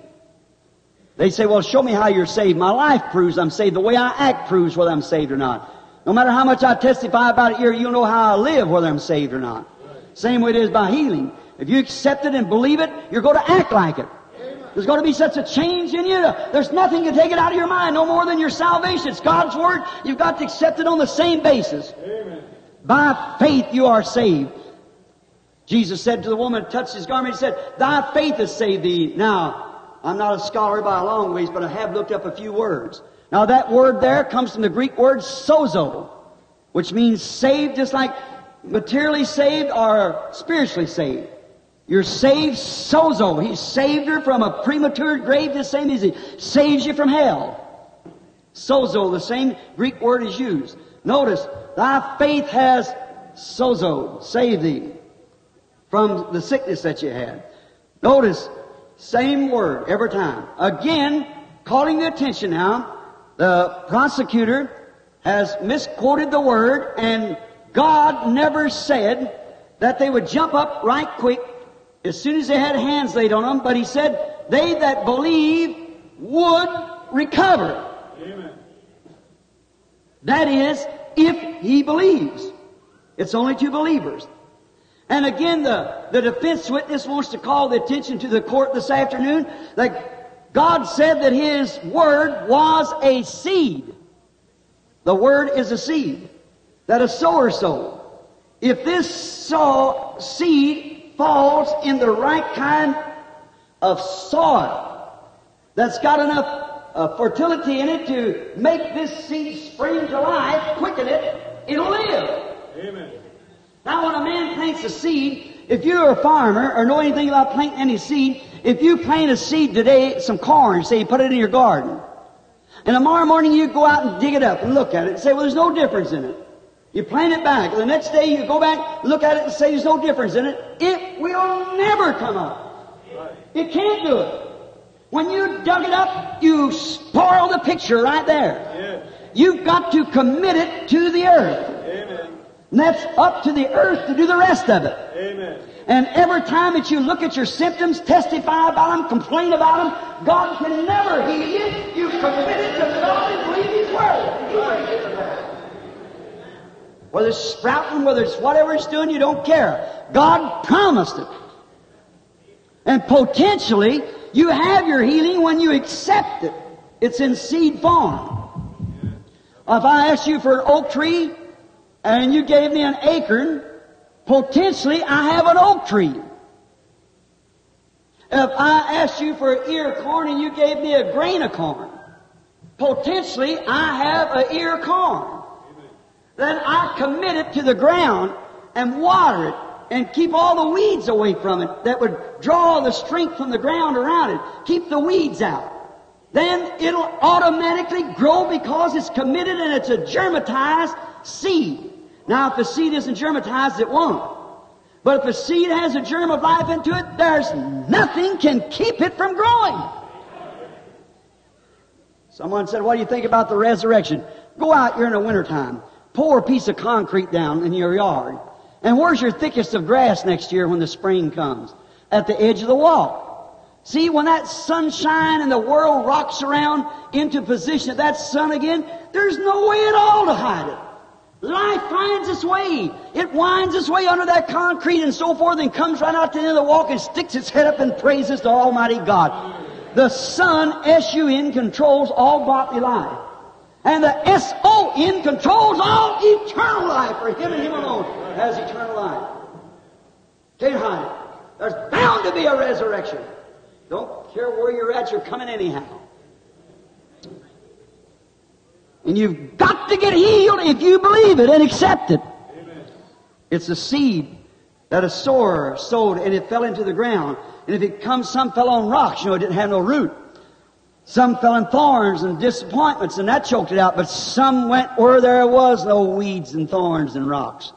They say, well, show me how you're saved. My life proves I'm saved. The way I act proves whether I'm saved or not. No matter how much I testify about it here, you'll know how I live, whether I'm saved or not. Same way it is by healing. If you accept it and believe it, you're going to act like it. There's going to be such a change in you. There's nothing to take it out of your mind, no more than your salvation. It's God's Word. You've got to accept it on the same basis. Amen. By faith you are saved. Jesus said to the woman, who touched his garment, he said, Thy faith has saved thee. Now, I'm not a scholar by a long ways, but I have looked up a few words. Now that word there comes from the Greek word sozo, which means saved just like materially saved or spiritually saved. You're saved sozo. He saved her from a premature grave the same as he saves you from hell. Sozo, the same Greek word is used. Notice, thy faith has sozo, saved thee from the sickness that you had. Notice, same word every time. Again, calling the attention now, the prosecutor has misquoted the word and God never said that they would jump up right quick as soon as they had hands laid on them, but He said they that believe would recover. Amen. That is, if he believes. It's only to believers. And again, the, the defense witness wants to call the attention to the court this afternoon that God said that His Word was a seed. The Word is a seed that a sower sowed. If this sow, seed falls in the right kind of soil, that's got enough uh, fertility in it to make this seed spring to life, quicken it, it'll live. Amen. Now, when a man plants a seed, if you're a farmer or know anything about planting any seed, if you plant a seed today, some corn, say you put it in your garden, and tomorrow morning you go out and dig it up and look at it and say, well, there's no difference in it. You plant it back. The next day you go back, look at it and say there's no difference in it. It will never come up. It can't do it. When you dug it up, you spoil the picture right there. You've got to commit it to the earth. Amen. And that's up to the earth to do the rest of it. Amen. And every time that you look at your symptoms, testify about them, complain about them, God can never heal you. You commit it to God and believe His Word. Whether it's sprouting, whether it's whatever it's doing, you don't care. God promised it. And potentially, you have your healing when you accept it. It's in seed form. If I asked you for an oak tree and you gave me an acorn, potentially I have an oak tree. If I asked you for an ear of corn and you gave me a grain of corn, potentially I have an ear of corn. Then I commit it to the ground and water it and keep all the weeds away from it that would draw the strength from the ground around it. Keep the weeds out. Then it'll automatically grow because it's committed and it's a germatized seed. Now, if the seed isn't germatized, it won't. But if the seed has a germ of life into it, there's nothing can keep it from growing. Someone said, what do you think about the resurrection? Go out here in the wintertime. Pour a piece of concrete down in your yard. And where's your thickest of grass next year when the spring comes? At the edge of the wall. See, when that sunshine and the world rocks around into position that sun again, there's no way at all to hide it. Life finds its way. It winds its way under that concrete and so forth and comes right out to the end of the walk and sticks its head up and praises to Almighty God. The sun, S-U-N, controls all bodily life. And the S-O-N controls all eternal life for Him and Him alone has eternal life. Can't hide it. There's bound to be a resurrection. Don't care where you're at, you're coming anyhow. And you've got to get healed if you believe it and accept it. It's a seed that a sower sowed and it fell into the ground. And if it comes, some fell on rocks, you know, it didn't have no root. Some fell in thorns and disappointments and that choked it out, but some went where there was no weeds and thorns and rocks.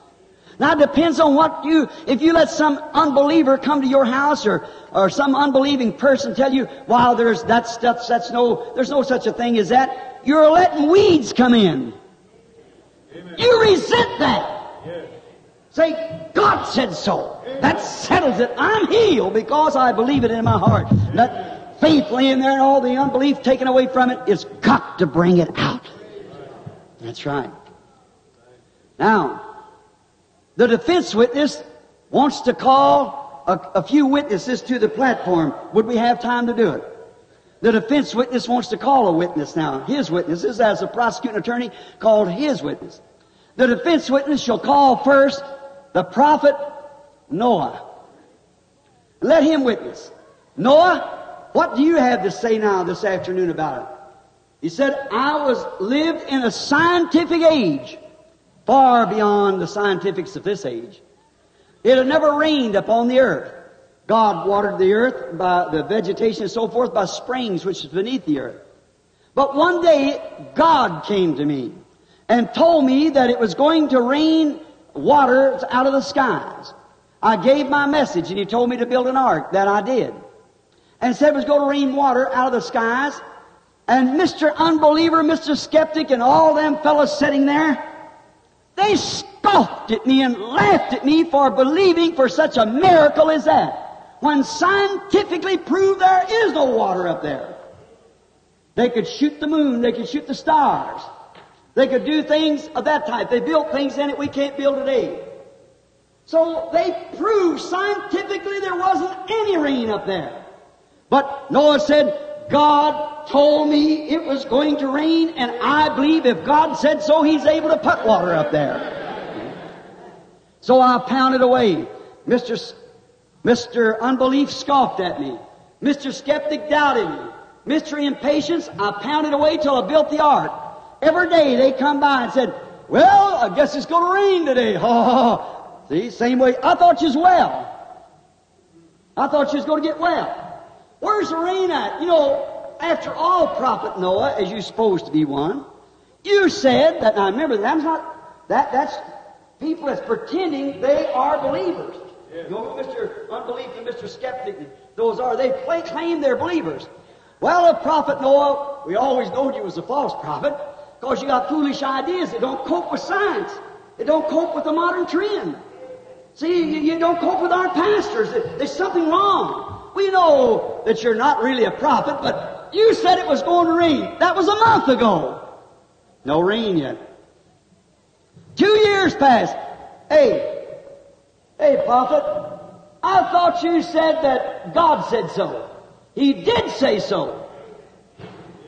Now it depends on what you, if you let some unbeliever come to your house or, or some unbelieving person tell you, wow, there's that stuff, that's no, there's no such a thing as that, you're letting weeds come in. Amen. You resent that. Yes. Say, God said so. That settles it. I'm healed because I believe it in my heart. That faith laying there and all the unbelief taken away from it, it's got to bring it out. That's right. Now, the defense witness wants to call a, a few witnesses to the platform. Would we have time to do it? The defense witness wants to call a witness now. His witnesses, as a prosecuting attorney, called his witness. The defense witness shall call first the prophet Noah. Let him witness. Noah, what do you have to say now this afternoon about it? He said, I was lived in a scientific age, far beyond the scientifics of this age. It had never rained upon the earth. God watered the earth by the vegetation and so forth by springs which is beneath the earth. But one day, God came to me and told me that it was going to rain water out of the skies. I gave my message and he told me to build an ark. That I did. And said it was going to rain water out of the skies. And Mr. Unbeliever, Mr. Skeptic, and all them fellows sitting there, they scoffed at me and laughed at me for believing for such a miracle as that. When scientifically proved there is no water up there. They could shoot the moon, they could shoot the stars. They could do things of that type. They built things in it we can't build today. So they proved scientifically there wasn't any rain up there. But Noah said, God told me it was going to rain, and I believe if God said so, He's able to put water up there. So I pounded away. Mr. S- Mr. Unbelief scoffed at me. Mr. Skeptic doubted me. Mr. Impatience, I pounded away till I built the ark. Every day they come by and said, well, I guess it's going to rain today. Ha See, same way. I thought you was well. I thought you was going to get well. Where's the rain at? You know, after all, Prophet Noah, as you're supposed to be one, you said that, now remember, that's not, that, that's people that's pretending they are believers. You know Mr. Unbelief and Mr. Skeptic, those are, they play, claim they're believers. Well, if prophet Noah, we always knowed you was a false prophet, because you got foolish ideas that don't cope with science. They don't cope with the modern trend. See, you, you don't cope with our pastors. There's something wrong. We know that you're not really a prophet, but you said it was going to rain. That was a month ago. No rain yet. Two years passed. Hey, hey, prophet, I thought you said that God said so. He did say so.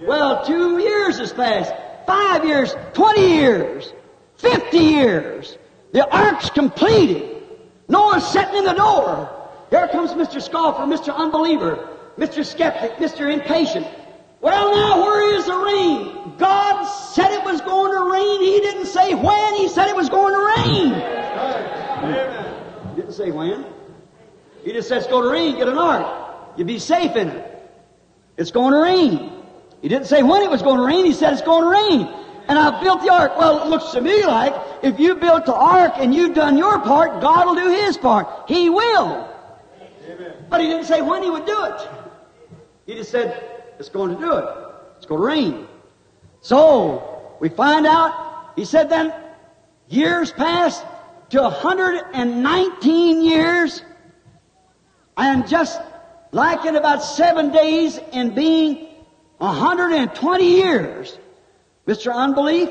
Well, two years has passed. Five years, twenty years, fifty years. The ark's completed. Noah's sitting in the door. Here comes Mr. Scoffer, Mr. Unbeliever, Mr. Skeptic, Mr. Impatient. Well, now, where is the rain? God said it was going to rain. He didn't say when. He said it was going to rain. He didn't say when. He just said it's going to rain. Get an ark. You'll be safe in it. It's going to rain. He didn't say when it was going to rain. He said it's going to rain. And I built the ark. Well, it looks to me like if you built the ark and you've done your part, God will do His part. He will. But He didn't say when He would do it. He just said, it's going to do it. It's going to rain. So, we find out, He said then, years passed to 119 years, and just like in about seven days in being 120 years, Mr. Unbelief,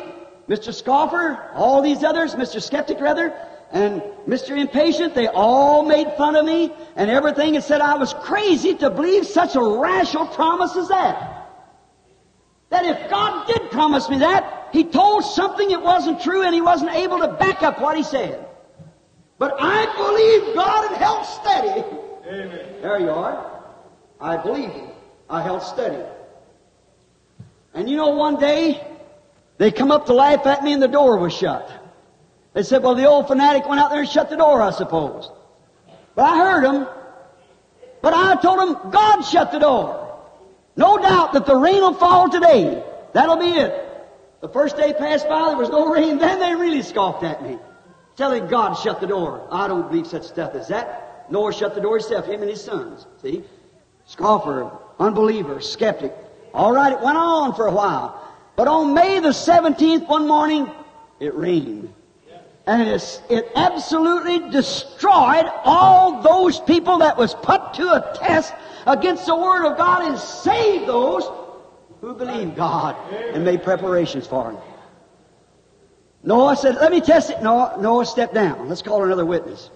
Mr. Scoffer, all these others, Mr. Skeptic rather, and Mr. Impatient, they all made fun of me and everything and said I was crazy to believe such a rash rational promise as that. That if God did promise me that, He told something that wasn't true and He wasn't able to back up what He said. But I believe God and held steady. Amen. There you are. I believe Him. I held steady. And you know, one day, they come up to laugh at me and the door was shut. They said, well, the old fanatic went out there and shut the door, I suppose. But I heard him. But I told him, God shut the door. No doubt that the rain will fall today. That'll be it. The first day passed by, there was no rain, then they really scoffed at me. Telling God shut the door. I don't believe such stuff as that. Noah shut the door himself, him and his sons. See? Scoffer, unbeliever, skeptic. All right, it went on for a while. But on May the 17th, one morning, it rained. And it, it absolutely destroyed all those people that was put to a test against the Word of God and saved those who believed God and made preparations for Him. Noah said, let me test it. Noah, Noah stepped down. Let's call another witness.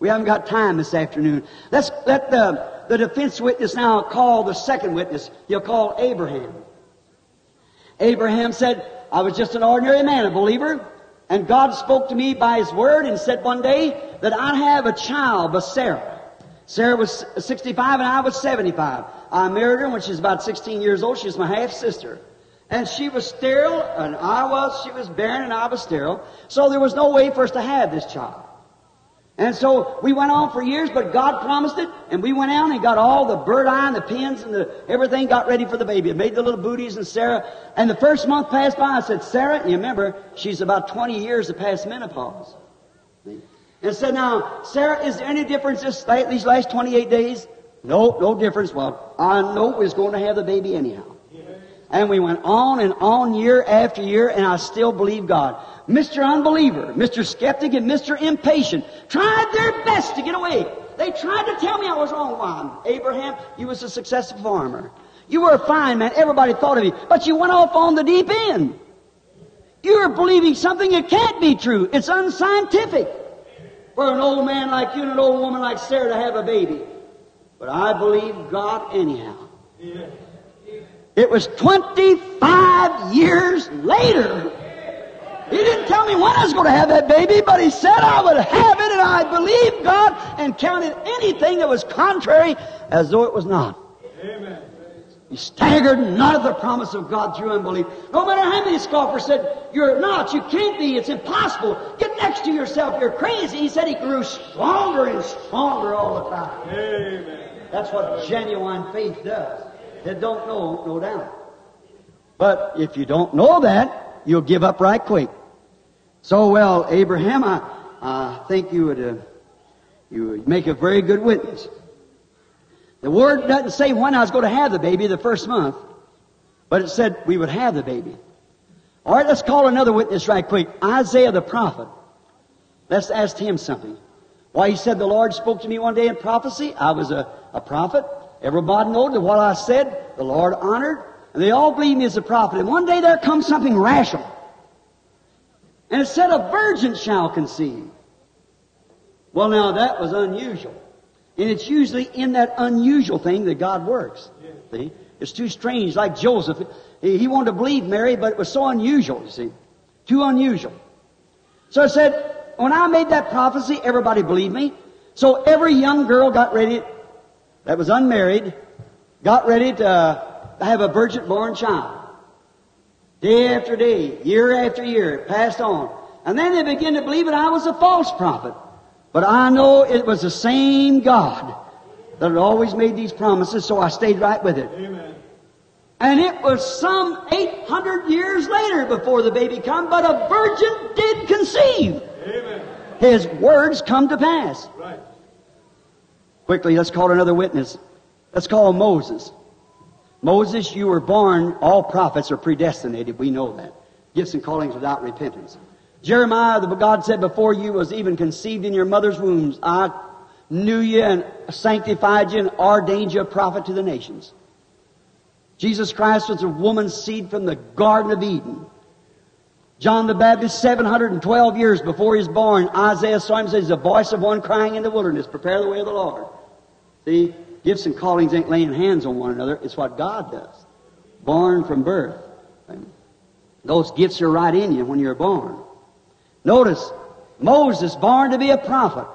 We haven't got time this afternoon. Let's let the, the defense witness now call the second witness. He'll call Abraham. Abraham said, I was just an ordinary man, a believer, and God spoke to me by His Word and said one day that I'd have a child by Sarah. Sarah was 65 and I was 75. I married her when she was about 16 years old. She was my half sister. And she was sterile, and I was, she was barren, and I was sterile. So there was no way for us to have this child. And so we went on for years, but God promised it, and we went out and got all the bird eye and the pins and the, everything got ready for the baby. I made the little booties and Sarah, and the first month passed by, I said, Sarah, you remember, she's about 20 years to pass menopause. And said, now, Sarah, is there any difference this, these last 28 days? No, no difference. Well, I know we're going to have the baby anyhow. And we went on and on year after year, and I still believe God. Mr. Unbeliever, Mr. Skeptic, and Mr. Impatient tried their best to get away. They tried to tell me I was wrong. Why? Abraham, you was a successful farmer. You were a fine man. Everybody thought of you. But you went off on the deep end. You're believing something that can't be true. It's unscientific for an old man like you and an old woman like Sarah to have a baby. But I believe God anyhow. It was 25 years later he didn't tell me when I was going to have that baby, but he said I would have it, and I believed God and counted anything that was contrary as though it was not. Amen. He staggered not at the promise of God through unbelief. No matter how many scoffers said, You're not, you can't be, it's impossible. Get next to yourself, you're crazy. He said he grew stronger and stronger all the time. Amen. That's what genuine faith does. It don't know, no doubt. But if you don't know that, you'll give up right quick. So, well, Abraham, I, I think you would, uh, you would make a very good witness. The word doesn't say when I was going to have the baby the first month, but it said we would have the baby. All right, let's call another witness right quick. Isaiah the prophet. Let's ask him something. Why, he said the Lord spoke to me one day in prophecy. I was a, a prophet. Everybody knows that what I said, the Lord honored, and they all believe me as a prophet. And one day there comes something rational. And it said, A virgin shall conceive. Well, now that was unusual. And it's usually in that unusual thing that God works. See? It's too strange, like Joseph. He he wanted to believe Mary, but it was so unusual, you see. Too unusual. So I said, when I made that prophecy, everybody believed me. So every young girl got ready, that was unmarried, got ready to have a virgin born child. Day after day, year after year, it passed on. And then they began to believe that I was a false prophet. But I know it was the same God that had always made these promises, so I stayed right with it. Amen. And it was some 800 years later before the baby come, but a virgin did conceive. Amen. His words come to pass. Right. Quickly, let's call another witness. Let's call Moses. Moses, you were born, all prophets are predestinated. We know that. Gifts and callings without repentance. Jeremiah, the God said, before you was even conceived in your mother's wombs, I knew you and sanctified you and ordained you a prophet to the nations. Jesus Christ was a woman's seed from the Garden of Eden. John the Baptist, 712 years before he was born, Isaiah saw him says, the voice of one crying in the wilderness, prepare the way of the Lord. See, gifts and callings ain't laying hands on one another. It's what God does. Born from birth. Those gifts are right in you when you're born. Notice, Moses, born to be a prophet.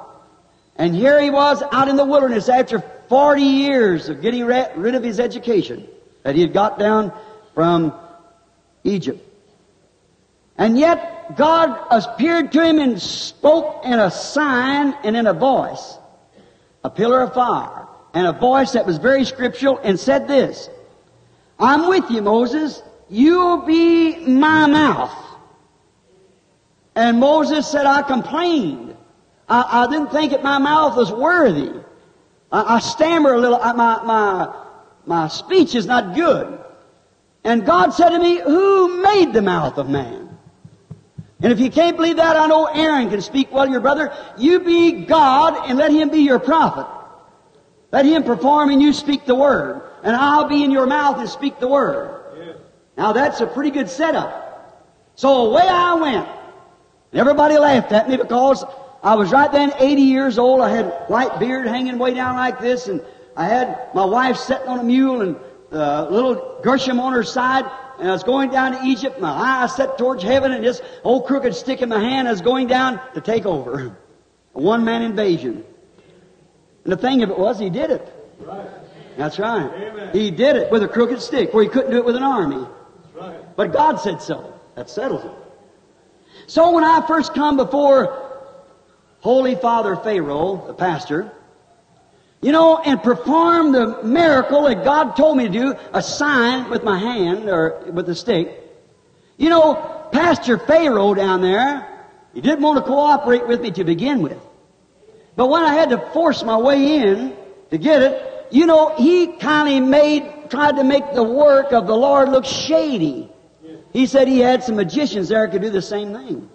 And here he was out in the wilderness after 40 years of getting rid of his education that he had got down from Egypt. And yet, God appeared to him and spoke in a sign and in a voice, a pillar of fire, and a voice that was very scriptural and said this, I'm with you, Moses. You'll be my mouth. And Moses said, I complained. I, I didn't think that my mouth was worthy. I, I stammer a little. I, my, my, my speech is not good. And God said to me, Who made the mouth of man? And if you can't believe that, I know Aaron can speak well, your brother. You be God and let him be your prophet. Let him perform and you speak the word. And I'll be in your mouth and speak the word. Now that's a pretty good setup. So away I went. And everybody laughed at me because I was right then 80 years old. I had white beard hanging way down like this, and I had my wife sitting on a mule and uh, little Gershom on her side, and I was going down to Egypt. My eyes set towards heaven, and this old crooked stick in my hand. I was going down to take over a one-man invasion. And the thing of it was, he did it. Right. That's right. Amen. He did it with a crooked stick, where he couldn't do it with an army. Right. But God said so. That settles it. So when I first come before Holy Father Pharaoh, the pastor, you know, and perform the miracle that God told me to do, a sign with my hand or with a stick. You know, Pastor Pharaoh down there, he didn't want to cooperate with me to begin with. But when I had to force my way in to get it, you know, he kind of made, tried to make the work of the Lord look shady. He said he had some magicians there could do the same thing.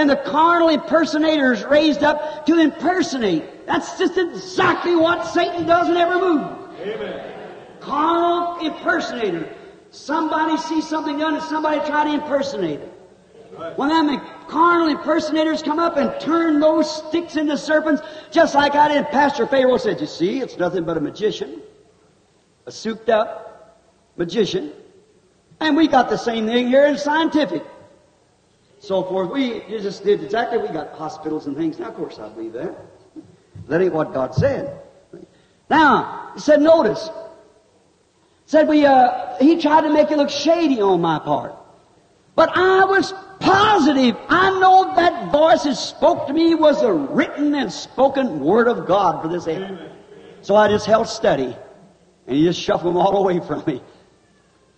And the carnal impersonators raised up to impersonate. That's just exactly what Satan does in every move. Amen. Carnal impersonator. Somebody sees something done and somebody try to impersonate it. Right. When them carnal impersonators come up and turn those sticks into serpents, just like I did, Pastor Pharaoh said, You see, it's nothing but a magician, a souped up magician. And we got the same thing here in scientific. So forth. We just did exactly, we got hospitals and things. Now, of course, I believe that. That ain't what God said. Now, he said, notice, Said we, uh, he tried to make it look shady on my part. But I was positive. I know that voice that spoke to me was the written and spoken word of God for this age. So I just held steady. And he just shuffled them all away from me.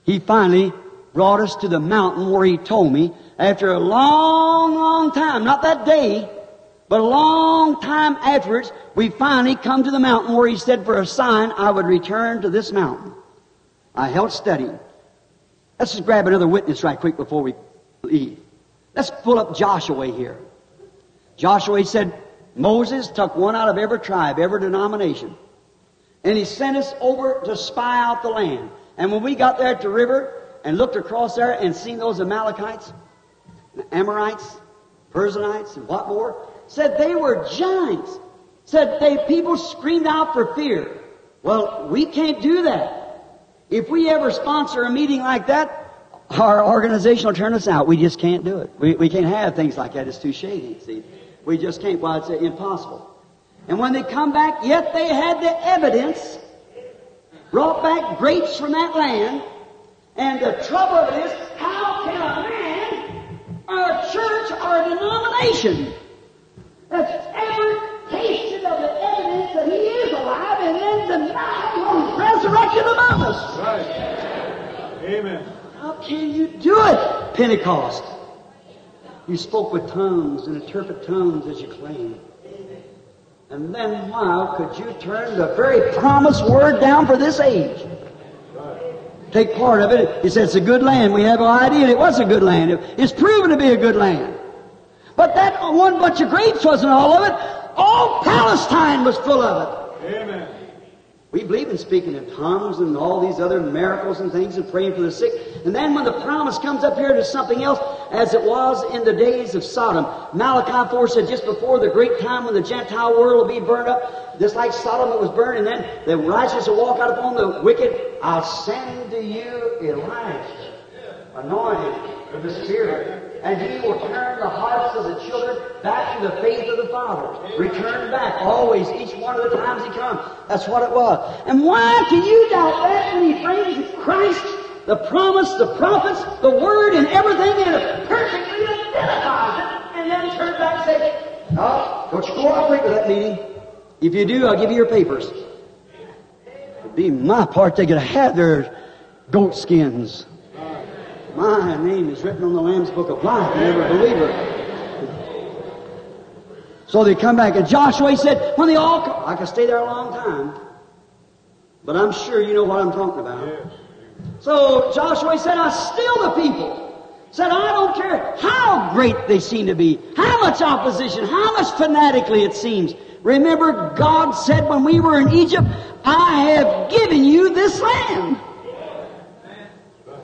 He finally brought us to the mountain where he told me, after a long, long time, not that day, but a long time afterwards, we finally come to the mountain where he said for a sign I would return to this mountain. I held steady. Let's just grab another witness right quick before we leave. Let's pull up Joshua here. Joshua said, Moses took one out of every tribe, every denomination. And he sent us over to spy out the land. And when we got there at the river and looked across there and seen those Amalekites, Amorites, Perizzites, and what more, said they were giants. Said they people screamed out for fear. Well, we can't do that. If we ever sponsor a meeting like that, our organization will turn us out. We just can't do it. We, we can't have things like that. It's too shady, see. We just can't. Why, it's impossible. And when they come back, yet they had the evidence, brought back grapes from that land, and the trouble is, how can a man, or a church, or a denomination that's ever tasted of the evidence that he is alive and then deny him resurrection among us? Right. Amen. How can you do it, Pentecost? You spoke with tongues and interpret tongues as you claim. And then why could you turn the very promised word down for this age? Take part of it. He said it's a good land. We have an idea it was a good land. It's proven to be a good land. But that one bunch of grapes wasn't all of it. All Palestine was full of it. Amen. We believe in speaking in tongues and all these other miracles and things and praying for the sick. And then when the promise comes up here to something else, as it was in the days of Sodom, Malachi 4 said just before the great time when the Gentile world will be burned up, just like Sodom it was burned, and then the righteous will walk out upon the wicked, I'll send to you Elijah, anointed with the Spirit and he will turn the hearts of the children back to the faith of the fathers. Return back, always, each one of the times he comes. That's what it was. And why can you doubt that when he brings Christ, the promise, the prophets, the word, and everything in it, perfectly identifies it, and then turn back and say, No, don't you cooperate with that meeting. If you do, I'll give you your papers. It'd be my part they could have had their goat skins. My name is written on the Lamb's Book of Life, and every believer. So they come back, and Joshua said, when they all come, I could stay there a long time, but I'm sure you know what I'm talking about. So Joshua said, I still the people. Said, I don't care how great they seem to be, how much opposition, how much fanatically it seems. Remember, God said when we were in Egypt, I have given you this land.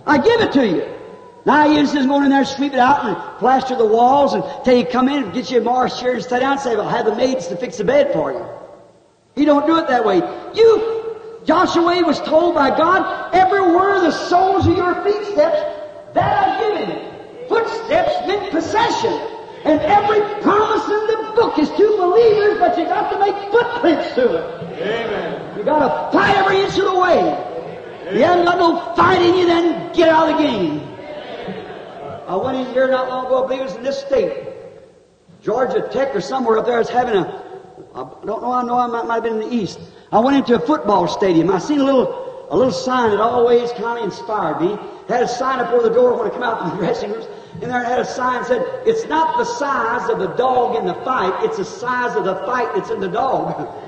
I give it to you. Now you just going in there, sweep it out, and plaster the walls, and till you come in and get you a Morris chair and sit down and say, "Well, have the maids to fix the bed for you." You don't do it that way. You, Joshua was told by God, every word of the soles of your feet steps, that I've given you. Footsteps meant possession. And every promise in the book is to believers, but you got to make footprints to it. Amen. You got to fight every inch of the way. You haven't got no fight in you, then get out of the game. I went in here not long ago, I believe it was in this state. Georgia Tech or somewhere up there is having a, I don't know, I know I might, might have been in the east. I went into a football stadium. I seen a little, a little sign that always kind of inspired me. It had a sign up over the door when I come out from the dressing rooms. And there it had a sign that said, it's not the size of the dog in the fight, it's the size of the fight that's in the dog.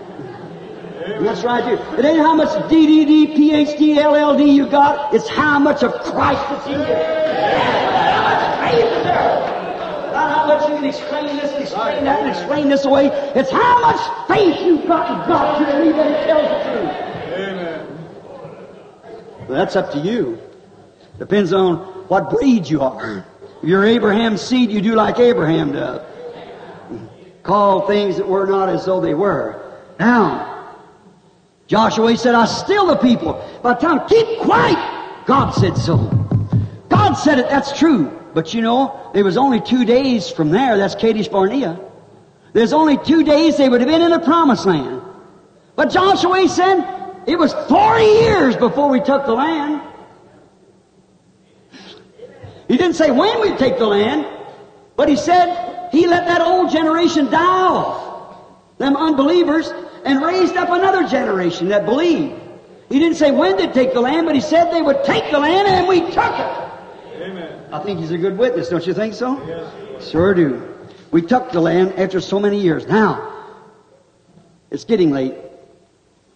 And that's right here. It ain't how much DDD, PhD, LLD you got, it's how much of Christ that's in you. Faith? Not how much you can explain this and explain that and explain this away. It's how much faith you've got in God to believe that He tells the truth. Amen. Well, that's up to you. Depends on what breed you are. If you're Abraham's seed, you do like Abraham does. Call things that were not as though they were. Now, Joshua said, I still the people. By the time, keep quiet. God said so. God said it, that's true. But you know, there was only two days from there, that's Kadesh Barnea. There's only two days they would have been in the promised land. But Joshua said, It was 40 years before we took the land. He didn't say when we'd take the land, but he said he let that old generation die off, them unbelievers, and raised up another generation that believed. He didn't say when they'd take the land, but he said they would take the land and we took it. Amen. I think he's a good witness, don't you think so? Yes. Sure do. We took the land after so many years. Now, it's getting late.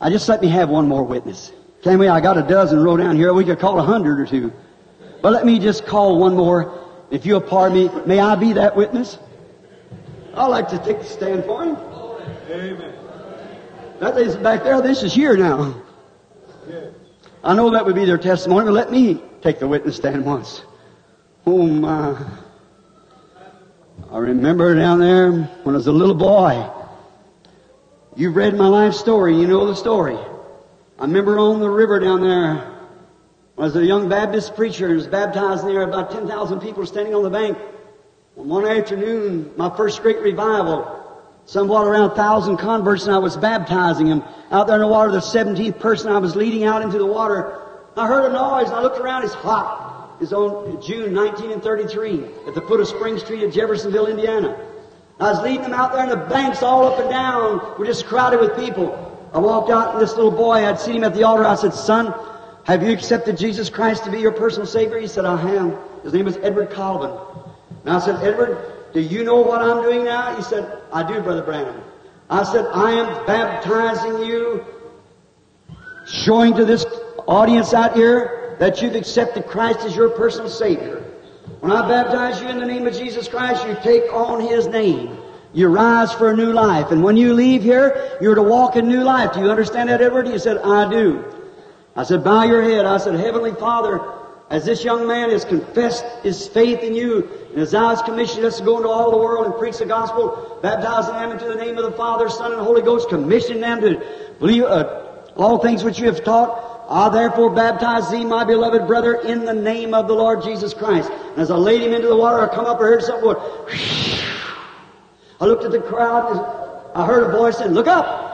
I just let me have one more witness. Can we? I got a dozen wrote down here. We could call a hundred or two. But let me just call one more. If you'll pardon me, may I be that witness? I'd like to take the stand for him. Amen. That is back there. This is here now. Yes. I know that would be their testimony, but let me take the witness stand once. Oh uh, my. I remember down there when I was a little boy. You've read my life story, you know the story. I remember on the river down there, when I was a young Baptist preacher and was baptized there, about 10,000 people standing on the bank. And one afternoon, my first great revival, somewhat around a thousand converts, and I was baptizing them out there in the water. The 17th person I was leading out into the water. I heard a noise, and I looked around. It's hot. It's on June 1933 at the foot of Spring Street at Jeffersonville, Indiana. I was leading them out there, and the banks all up and down were just crowded with people. I walked out, and this little boy, I'd seen him at the altar. I said, Son, have you accepted Jesus Christ to be your personal Savior? He said, I have. His name was Edward Colvin. And I said, Edward, do you know what I'm doing now? He said, I do, Brother Branham. I said, I am baptizing you, showing to this audience out here that you've accepted Christ as your personal Savior. When I baptize you in the name of Jesus Christ, you take on His name. You rise for a new life. And when you leave here, you're to walk in new life. Do you understand that, Edward? He said, I do. I said, bow your head. I said, Heavenly Father, as this young man has confessed his faith in you, and as thou hast commissioned us to go into all the world and preach the gospel, baptizing them into the name of the Father, Son, and Holy Ghost, commissioning them to believe uh, all things which you have taught, I therefore baptize thee, my beloved brother, in the name of the Lord Jesus Christ. And as I laid him into the water, I come up, I heard something I looked at the crowd, and I heard a voice saying, look up!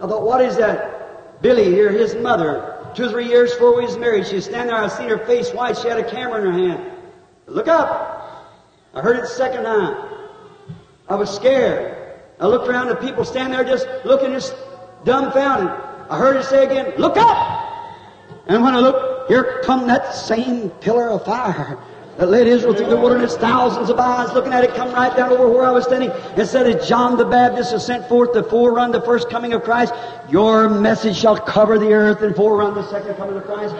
I thought, what is that? Billy here, his mother, two or three years before we was married, she was standing there, I seen her face white, she had a camera in her hand. Look up! I heard it second time. I was scared. I looked around, the people standing there just looking just dumbfounded. I heard it say again, look up! And when I looked, here come that same pillar of fire that led Israel through the wilderness, thousands of eyes looking at it come right down over where I was standing. It said as John the Baptist has sent forth to forerun the first coming of Christ, your message shall cover the earth and forerun the second coming of Christ.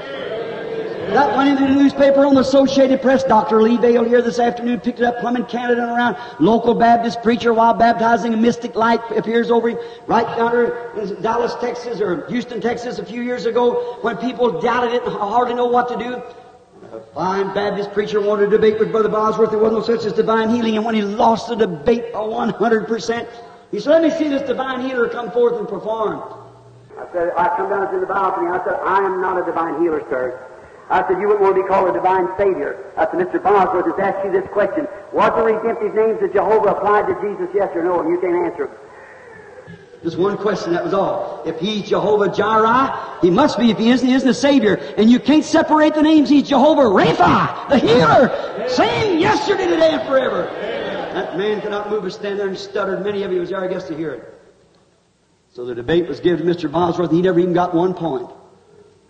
That went into the newspaper on the Associated Press. Dr. Lee Vayle here this afternoon picked it up, plumbing Canada and around. Local Baptist preacher while baptizing a mystic light appears over him. Right down in Dallas, Texas or Houston, Texas a few years ago when people doubted it and hardly know what to do. A fine Baptist preacher wanted to debate with Brother Bosworth. There wasn't no such as divine healing. And when he lost the debate by 100%, he said, let me see this divine healer come forth and perform. I said, I come down to the balcony. I said, I am not a divine healer, sir. I said, you wouldn't want to be called a divine savior. I said, Mr. Bosworth has asked you this question. Was the redemptive names of Jehovah applied to Jesus, yes or no? And you can't answer. Just one question, that was all. If he's Jehovah Jireh, he must be. If he isn't, he isn't a Savior. And you can't separate the names. He's Jehovah Rapha, the healer. Same yesterday, today, and forever. That man could not move or stand there and stuttered. Many of you was there, I guess, to hear it. So the debate was given to Mr. Bosworth, and he never even got one point.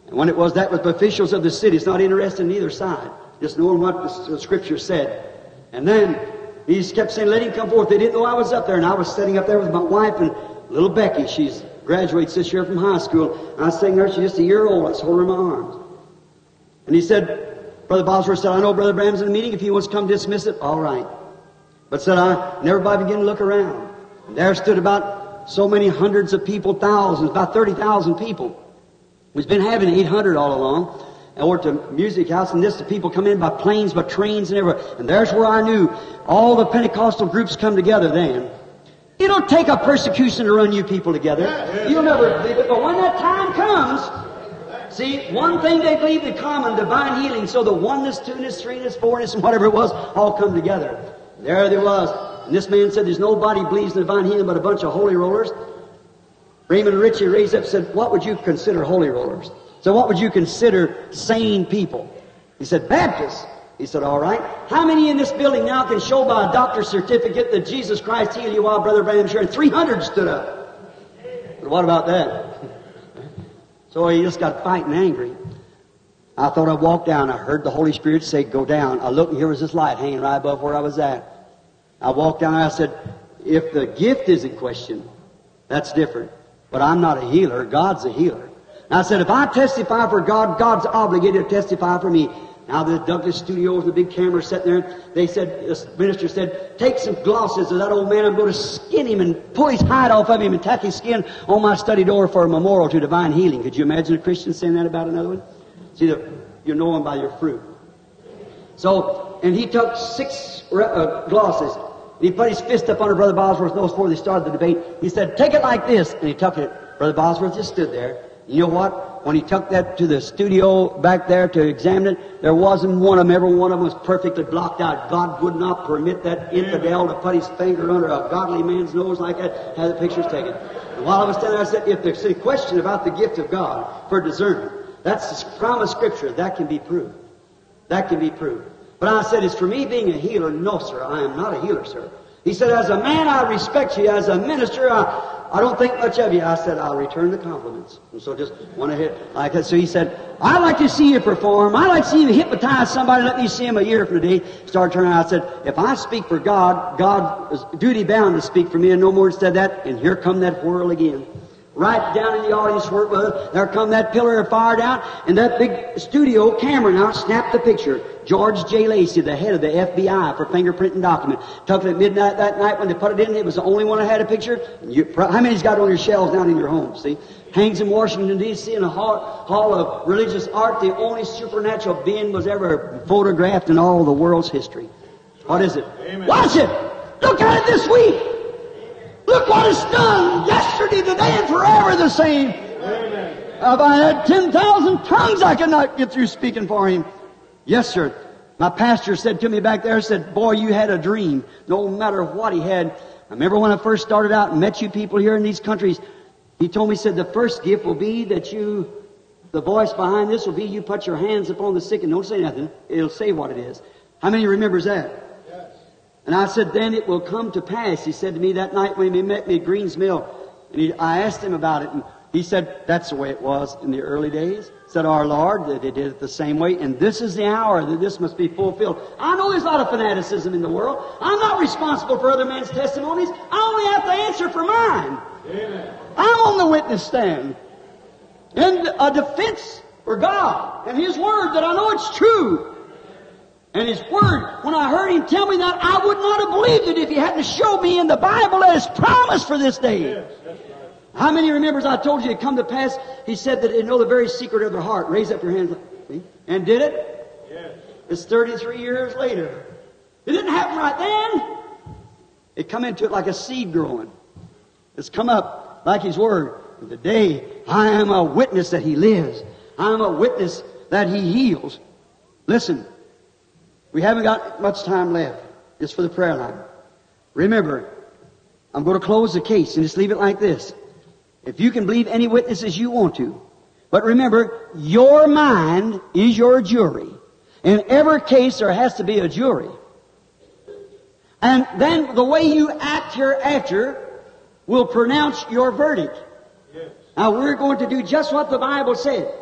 And when it was, that with the officials of the city. It's not interested in either side. Just knowing what the, scripture said. And then he kept saying, let him come forth. They didn't know I was up there. And I was sitting up there with my wife and little Becky. She's graduates this year from high school. I was sitting there. She's just a year old. I was holding her in my arms. And he said, Brother Bosworth said, I know Brother Branham's in the meeting. If he wants to come dismiss it, all right. But said I, and everybody began to look around. And there stood about so many hundreds of people, thousands, about 30,000 people. We've been having 800 all along. Over at the music house, and this, the people come in by planes, by trains, and everywhere. And there's where I knew all the Pentecostal groups come together then. It'll take a persecution to run you people together. You'll never believe it. But when that time comes, see, one thing they believe in common, divine healing. So the oneness, two-ness, three-ness, four-ness, and whatever it was, all come together. There they was. And this man said, there's nobody believes in divine healing but a bunch of holy rollers. Raymond Richey raised up and said, What would you consider holy rollers? So, what would you consider sane people? He said, Baptists. He said, All right. How many in this building now can show by a doctor's certificate that Jesus Christ healed you while Brother Branham shared? 300 stood up. But what about that? So he just got fighting angry. I thought I'd walk down. I heard the Holy Spirit say, Go down. I looked and here was this light hanging right above where I was at. I walked down and I said, If the gift is in question, that's different. But I'm not a healer. God's a healer. And I said, if I testify for God, God's obligated to testify for me. Now the Douglas Studios, the big camera sitting there, they said, the minister said, take some glosses of that old man, I'm going to skin him and pull his hide off of him and tack his skin on my study door for a memorial to divine healing. Could you imagine a Christian saying that about another one? See, you know him by your fruit. So, and he took six uh, glosses. He put his fist up under Brother Bosworth's nose before they started the debate. He said, take it like this. And he took it. Brother Bosworth just stood there. You know what? When he took that to the studio back there to examine it, there wasn't one of them, every one of them was perfectly blocked out. God would not permit that infidel to put his finger under a godly man's nose like that, have the pictures taken. And while I was standing there, I said, if there's a question about the gift of God for discernment, that's the promise scripture, that can be proved. That can be proved. But I said, it's for me being a healer. No, sir, I am not a healer, sir. He said, as a man, I respect you. As a minister, I, I don't think much of you. I said, I'll return the compliments. And so just went ahead like that. So he said, I'd like to see you perform. I'd like to see you hypnotize somebody. Let me see him a year from today. Started turning out. I said, if I speak for God, God is duty bound to speak for me. And no more said that. And here come that whirl again right down in the audience where it was. There come that pillar of fire down, and that big studio camera now snapped the picture. George J. Lacey, the head of the FBI for fingerprinting document, took it at midnight that night when they put it in. It was the only one that had a picture. You, how many's got it on your shelves down in your home? See, hangs in Washington D.C. in a hall, hall of religious art. The only supernatural being was ever photographed in all the world's history. What is it? Amen. Watch it. Look at it this week. Look what it's done yesterday, today, and forever the same. Amen. If I had 10,000 tongues, I could not get through speaking for him. Yes, sir. My pastor said to me back there, said, boy, you had a dream. No matter what he had. I remember when I first started out and met you people here in these countries, he told me, said, the first gift will be that you, the voice behind this will be you put your hands upon the sick and don't say nothing. It'll say what it is. How many remembers that? And I said, then it will come to pass. He said to me that night when he met me at Greens Mill. And he, I asked him about it. And he said, that's the way it was in the early days. Said our Lord that they did it the same way. And this is the hour that this must be fulfilled. I know there's a lot of fanaticism in the world. I'm not responsible for other men's testimonies. I only have to answer for mine. Amen. I'm on the witness stand. And a defense for God and His Word that I know it's true. And His Word, when I heard Him tell me that, I would not have believed it if He hadn't showed me in the Bible that it's promised for this day. Yes, right. How many remembers I told you it come to pass? He said that they know the very secret of their heart. Raise up your hands. And did it? Yes. It's 33 years later. It didn't happen right then. It come into it like a seed growing. It's come up like His Word. And today, I am a witness that He lives. I am a witness that He heals. Listen, we haven't got much time left just for the prayer line. Remember, I'm going to close the case and just leave it like this. If you can believe any witnesses you want to. But remember, your mind is your jury. In every case, there has to be a jury. And then the way you act hereafter will pronounce your verdict. Yes. Now we're going to do just what the Bible said.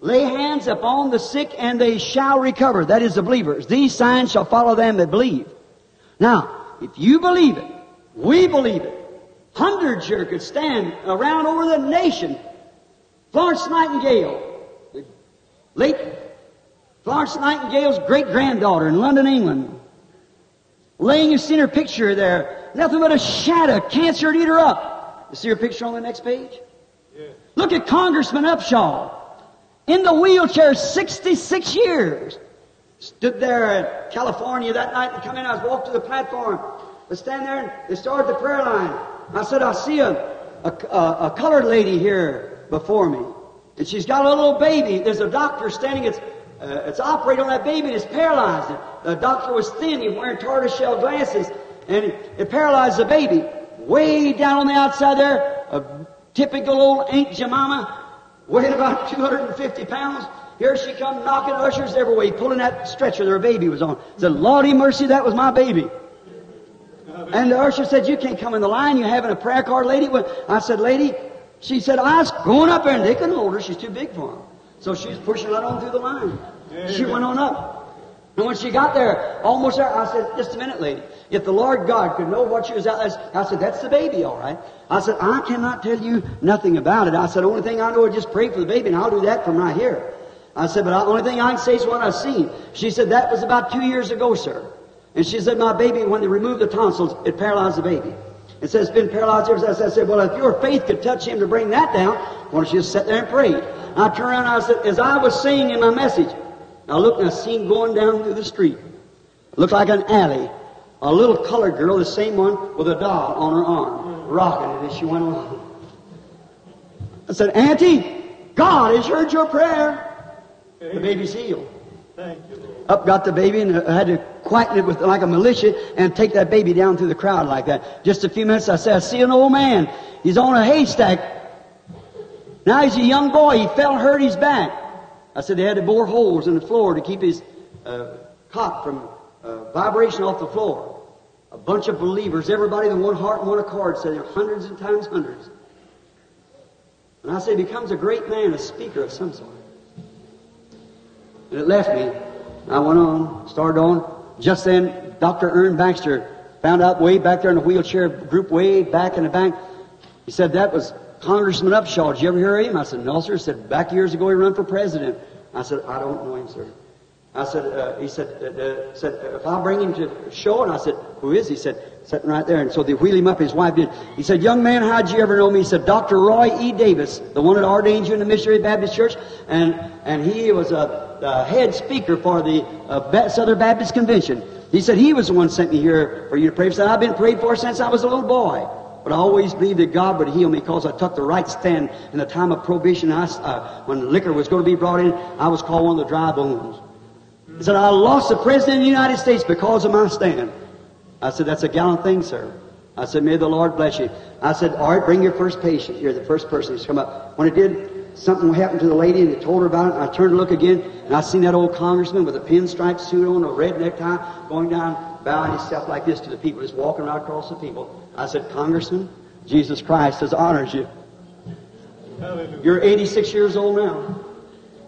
Lay hands upon the sick and they shall recover. That is the believers. These signs shall follow them that believe. Now, if you believe it, we believe it. Hundreds here could stand around over the nation. Florence Nightingale, the late Florence Nightingale's great granddaughter in London, England, laying, seen her picture there. Nothing but a shadow. Cancer would eat her up. You see her picture on the next page? Yes. Look at Congressman Upshaw. In the wheelchair, 66 years. Stood there in California that night and come in. I was walked to the platform. I stand there and they started the prayer line. I said, I see a, a, a, colored lady here before me. And she's got a little baby. There's a doctor standing. It's, uh, it's operating on that baby and it's paralyzed. The doctor was thin. He was wearing tortoiseshell glasses. And it, it paralyzed the baby. Way down on the outside there, a Typical old Aunt Jemima, weighing about 250 pounds. Here she come knocking ushers every way, pulling that stretcher that her baby was on. Said, Lordy mercy, that was my baby. And the usher said, you can't come in the line. You're having a prayer card, lady? Well, I said, lady, she said, I was going up there and they couldn't hold her. She's too big for them. So she's was pushing right on through the line. She went on up. And when she got there, almost there, I said, just a minute, lady. If the Lord God could know what she was out there, I said, that's the baby, all right. I said, I cannot tell you nothing about it. I said, the only thing I know is just pray for the baby, and I'll do that from right here. I said, but the only thing I can say is what I've seen. She said, that was about two years ago, sir. And she said, my baby, when they removed the tonsils, it paralyzed the baby. It says it's been paralyzed ever since. I said, well, if your faith could touch him to bring that down, why don't you just sit there and pray? I turned around and I said, as I was saying in my message, I looked and I seen going down through the street. Looked like an alley. A little colored girl, the same one, with a doll on her arm, rocking it as she went along. I said, Auntie, God has heard your prayer. The baby's healed. Thank you, Lord. Up got the baby and I had to quieten it with like a militia and take that baby down through the crowd like that. Just a few minutes, I said, I see an old man. He's on a haystack. Now he's a young boy. He fell, hurt his back. I said they had to bore holes in the floor to keep his uh, cot from uh, vibration off the floor. A bunch of believers, everybody in one heart and one accord, said there hundreds and times hundreds. And I said he becomes a great man, a speaker of some sort. And it left me. I went on, started on. Just then, Dr. Ern Baxter found out way back there in the wheelchair group, way back in the back. He said that was Congressman Upshaw. Did you ever hear of him? I said, no, sir. He said, back years ago he ran for president. I said, I don't know him, sir. I said, uh, he said, uh, uh, said, if I'll bring him to show, and I said, who is he? He said, sitting right there. And so they wheeled him up. His wife did. He said, young man, how'd you ever know me? He said, Dr. Roy E. Davis, the one that ordained you in the Missionary Baptist Church, and and he was a, a head speaker for the uh, Southern Baptist Convention. He said he was the one sent me here for you to pray for. Said I've been prayed for since I was a little boy. But I always believed that God would heal me because I took the right stand in the time of prohibition. I, uh, when liquor was going to be brought in, I was called one of the dry bones. He said, I lost the President of the United States because of my stand. I said, that's a gallant thing, sir. I said, may the Lord bless you. I said, all right, bring your first patient. You're the first person who's come up. When it did, something happened to the lady and they told her about it. I turned to look again and I seen that old congressman with a pinstripe suit on, a red necktie, going down, bowing himself like this to the people, just walking right across the people. I said, Congressman, Jesus Christ has honored you. You're 86 years old now.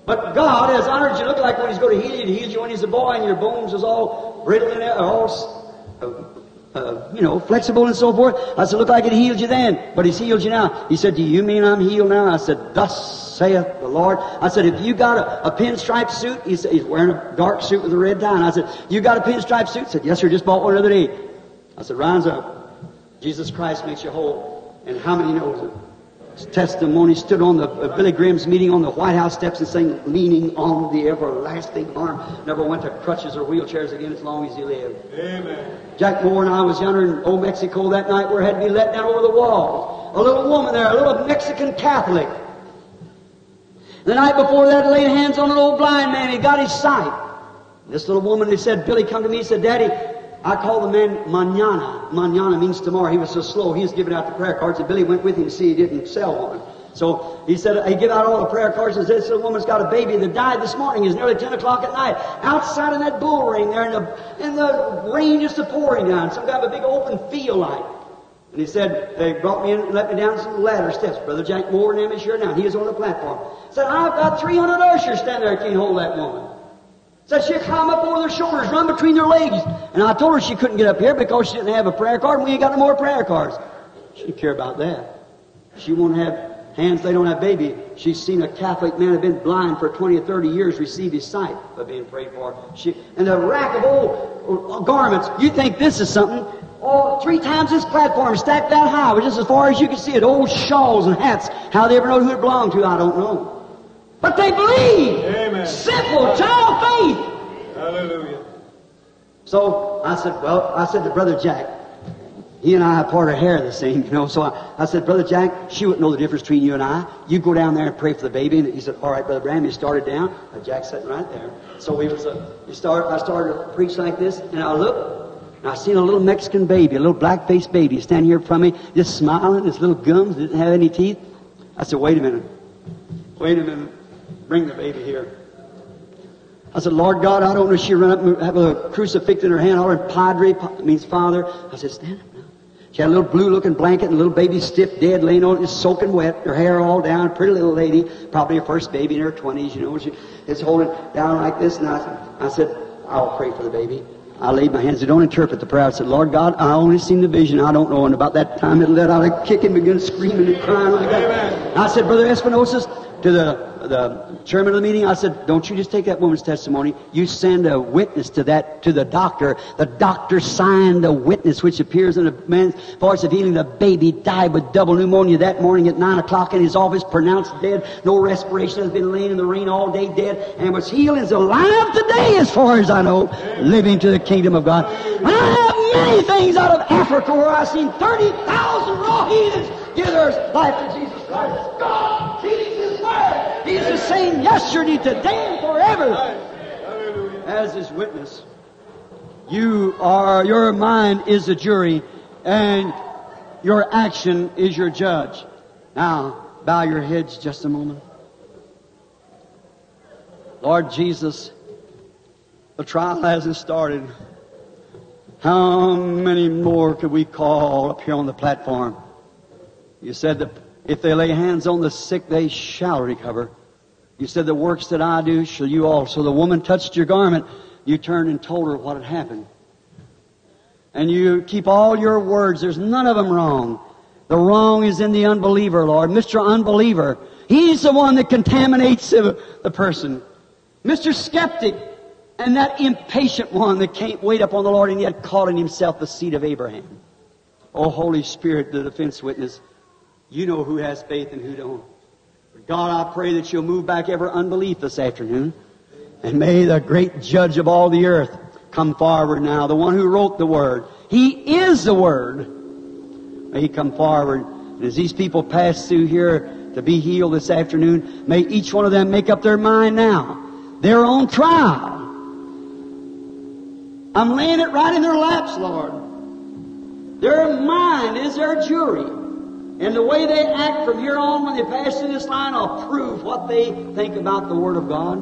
But God has honored you. Look like when He's going to heal you, He healed you when He's a boy and your bones is all brittle and all, uh, uh, you know, flexible and so forth. I said, look like it healed you then, but He's healed you now. He said, do you mean I'm healed now? I said, thus saith the Lord. I said, if you got a, a pinstripe suit, he said, he's wearing a dark suit with a red tie. And I said, you got a pinstripe suit? He said, yes, sir, just bought one the other day. I said, rise up. Jesus Christ makes you whole. And how many knows it? His testimony stood on the uh, Billy Graham's meeting on the White House steps and sang, leaning on the everlasting arm. Never went to crutches or wheelchairs again as long as he lived. Amen. Jack Moore and I was yonder in old Mexico that night where had to be let down over the walls. A little woman there, a little Mexican Catholic. The night before that, laid hands on an old blind man. He got his sight. This little woman, he said, Billy, come to me. He said, Daddy, I call the man Manana. Manana means tomorrow. He was so slow. He was giving out the prayer cards, and Billy went with him to see he didn't sell one. So he said, he give out all the prayer cards and said, this little woman's got a baby that died this morning. It's nearly 10 o'clock at night. Outside in that bull ring there, and the, and the rain just pouring down. Some kind of a big open field like. And he said, they brought me in and let me down some ladder steps. Brother Jack Moore, name is here now. He was on the platform. Said, I've got 300 ushers standing there can't hold that woman. Said she'd climb up over their shoulders, run between their legs. And I told her she couldn't get up here because she didn't have a prayer card and we ain't got no more prayer cards. She didn't care about that. She won't have hands, they don't have baby. She's seen a Catholic man have been blind for 20 or 30 years receive his sight by being prayed for. She, and a rack of old garments. You think this is something? Oh, three times this platform stacked that high, but just as far as you can see it, old shawls and hats. How they ever know who it belonged to, I don't know. But they believe. Amen. Simple, child faith. Hallelujah. So I said, well, I said to Brother Jack, he and I have part of hair the same, you know. So I, I said, Brother Jack, she wouldn't know the difference between you and I. You go down there and pray for the baby. And he said, all right, Brother Bram. He started down. And Jack sitting right there. So we was, uh, he started, I started to preach like this, and I looked, and I seen a little Mexican baby, a little black-faced baby standing here from me, just smiling, his little gums, didn't have any teeth. I said, wait a minute. Wait a minute. Bring the baby here. I said, Lord God, I don't know if she run up and have a crucifix in her hand, hollering Padre, pa- means Father. I said, stand up now. She had a little blue-looking blanket and a little baby stiff dead laying on it, just soaking wet, her hair all down, pretty little lady, probably her first baby in her 20s, you know. She is holding down like this, and I, I said, I'll pray for the baby. I laid my hands. I don't interpret the prayer. I said, Lord God, I only seen the vision. I don't know. And about that time, it let out a kick and began screaming and crying like that. I said, Brother Espinosa, to the the chairman of the meeting, I said, don't you just take that woman's testimony. You send a witness to that, to the doctor. The doctor signed a witness which appears in a man's voice of healing. The baby died with double pneumonia that morning at 9 o'clock in his office, pronounced dead. No respiration has been laying in the rain all day dead and was healed is alive today as far as I know, living to the kingdom of God. I have many things out of Africa where I've seen 30,000 raw heathens give their life to Jesus Christ. God. He's the same yesterday, today, and forever. As His witness, you are, your mind is a jury, and your action is your judge. Now, bow your heads just a moment. Lord Jesus, the trial hasn't started. How many more could we call up here on the platform? You said that if they lay hands on the sick, they shall recover. You said the works that I do shall you also. The woman touched your garment. You turned and told her what had happened. And you keep all your words. There's none of them wrong. The wrong is in the unbeliever, Lord. Mr. Unbeliever. He's the one that contaminates the, person. Mr. Skeptic and that impatient one that can't wait upon the Lord and yet calling himself the seed of Abraham. Oh, Holy Spirit, the defense witness. You know who has faith and who don't. God, I pray that you'll move back every unbelief this afternoon. And may the great judge of all the earth come forward now, the one who wrote the word. He is the word. May he come forward. And as these people pass through here to be healed this afternoon, may each one of them make up their mind now. They're on trial. I'm laying it right in their laps, Lord. Their mind is their jury. And the way they act from here on when they pass through this line will prove what they think about the Word of God.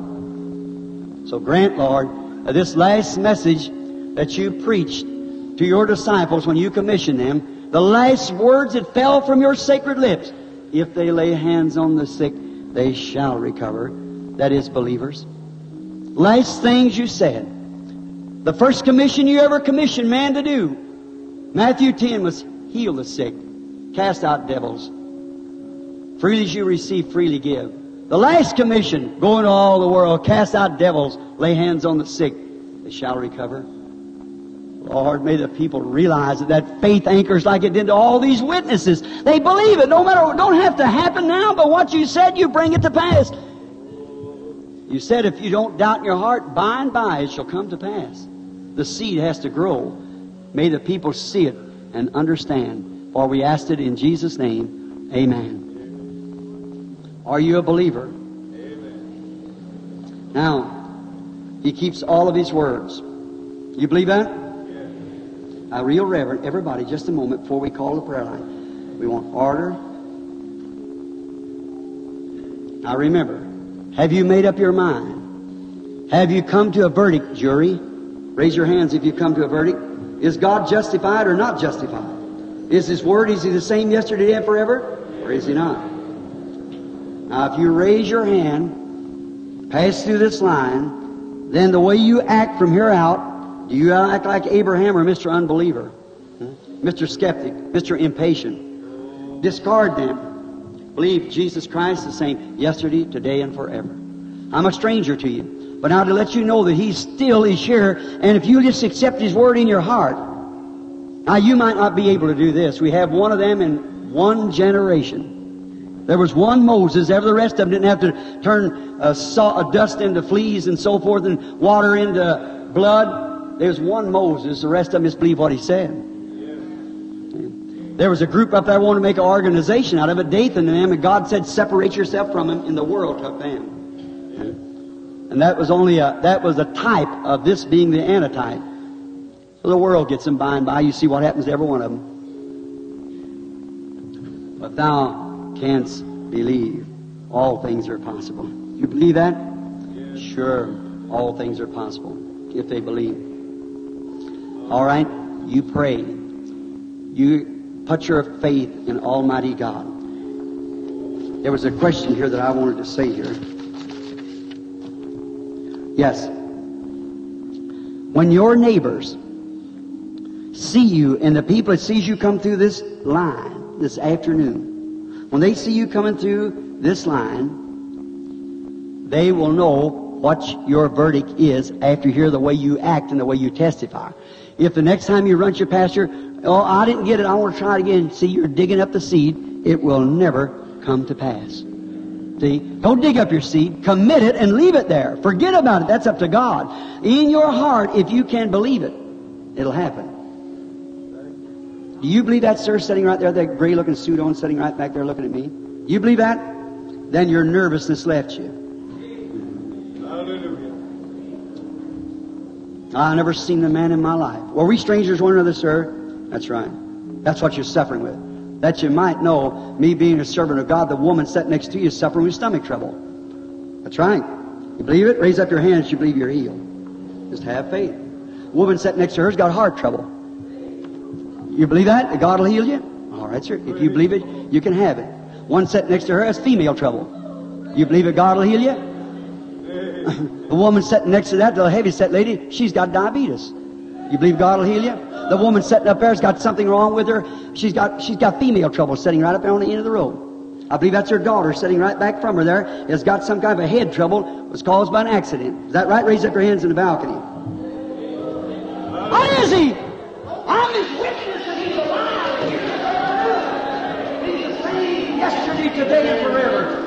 So grant, Lord, this last message that you preached to your disciples when you commissioned them, the last words that fell from your sacred lips, if they lay hands on the sick, they shall recover. That is, believers. Last things you said. The first commission you ever commissioned man to do. Matthew 10 was heal the sick, cast out devils. Freely as you receive, freely give. The last commission, go into all the world, cast out devils, lay hands on the sick, they shall recover. Lord, may the people realize that that faith anchors like it did to all these witnesses. They believe it, no matter, don't have to happen now, but what you said, you bring it to pass. You said if you don't doubt in your heart, by and by it shall come to pass. The seed has to grow. May the people see it and understand. For we asked it in Jesus' name. Amen. Are you a believer? Amen. Now, he keeps all of his words. You believe that? Now, real reverent, everybody, just a moment before we call the prayer line. We want order. Now remember, have you made up your mind? Have you come to a verdict, jury? Raise your hands if you come to a verdict. Is God justified or not justified? Is His Word, is He the same yesterday and forever? Or is He not? Now, if you raise your hand, pass through this line, then the way you act from here out, do you act like Abraham or Mr. Unbeliever? Hmm? Mr. Skeptic, Mr. Impatient? Discard them. Believe Jesus Christ the same yesterday, today, and forever. I'm a stranger to you. But now to let you know that He still is here, and if you just accept His Word in your heart, now you might not be able to do this. We have one of them in one generation. There was one Moses, ever the rest of them didn't have to turn uh, saw, uh, dust into fleas and so forth and water into blood. There's one Moses, the rest of them just believe what he said. There was a group up there wanted to make an organization out of it, Dathan and them, and God said, separate yourself from them, in the world took them. And that was only a, that was a type of this being the antitype. The world gets them by and by. You see what happens to every one of them. But thou canst believe, all things are possible. You believe that? Sure, all things are possible if they believe. All right, you pray. You put your faith in Almighty God. There was a question here that I wanted to say here. Yes. When your neighbors see you and the people that sees you come through this line this afternoon, when they see you coming through this line, they will know what your verdict is after you hear the way you act and the way you testify. If the next time you run to your pastor, oh, I didn't get it, I want to try it again, see you're digging up the seed, it will never come to pass. See? Don't dig up your seed. Commit it and leave it there. Forget about it. That's up to God. In your heart, if you can believe it, it'll happen. Do you believe that, sir, sitting right there, that gray looking suit on, sitting right back there looking at me? You believe that? Then your nervousness left you. Hallelujah. I never seen the man in my life. Were we strangers one another, sir? That's right. That's what you're suffering with. That you might know, me being a servant of God, the woman sat next to you is suffering with stomach trouble. That's right. You believe it? Raise up your hands. If you believe you're healed. Just have faith. The woman sat next to her's got heart trouble. You believe that? God will heal you? All right, sir. If you believe it, you can have it. One sitting next to her has female trouble. You believe that God will heal you? the woman sitting next to that, the heavy set lady, she's got diabetes. You believe God will heal you? The woman sitting up there's got something wrong with her. She's got she's got female trouble sitting right up there on the end of the road. I believe that's her daughter sitting right back from her there. Has got some kind of a head trouble. Was caused by an accident. Is that right? Raise up your hands in the balcony. What is he? I'm his witness today, and forever.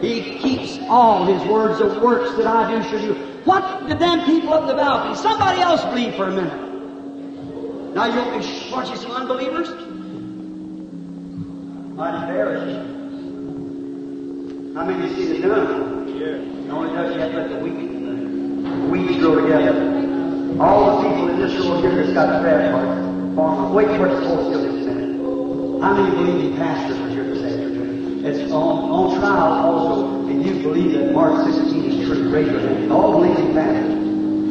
He keeps all his words of works that I do should do. What did them people up in the balcony? Somebody else believe for a minute. Now you want me to watch you some unbelievers? Mighty embarrassed. How many see the done? Yes. The only does you have to let the weeds, the weeds grow together. All the people in this room here that's got prayer cards, farmers, wait for the whole still this minute. How many believing pastors are? It's on, on trial also, and you believe that Mark 16 is true. Raise your hand. All believing pastors,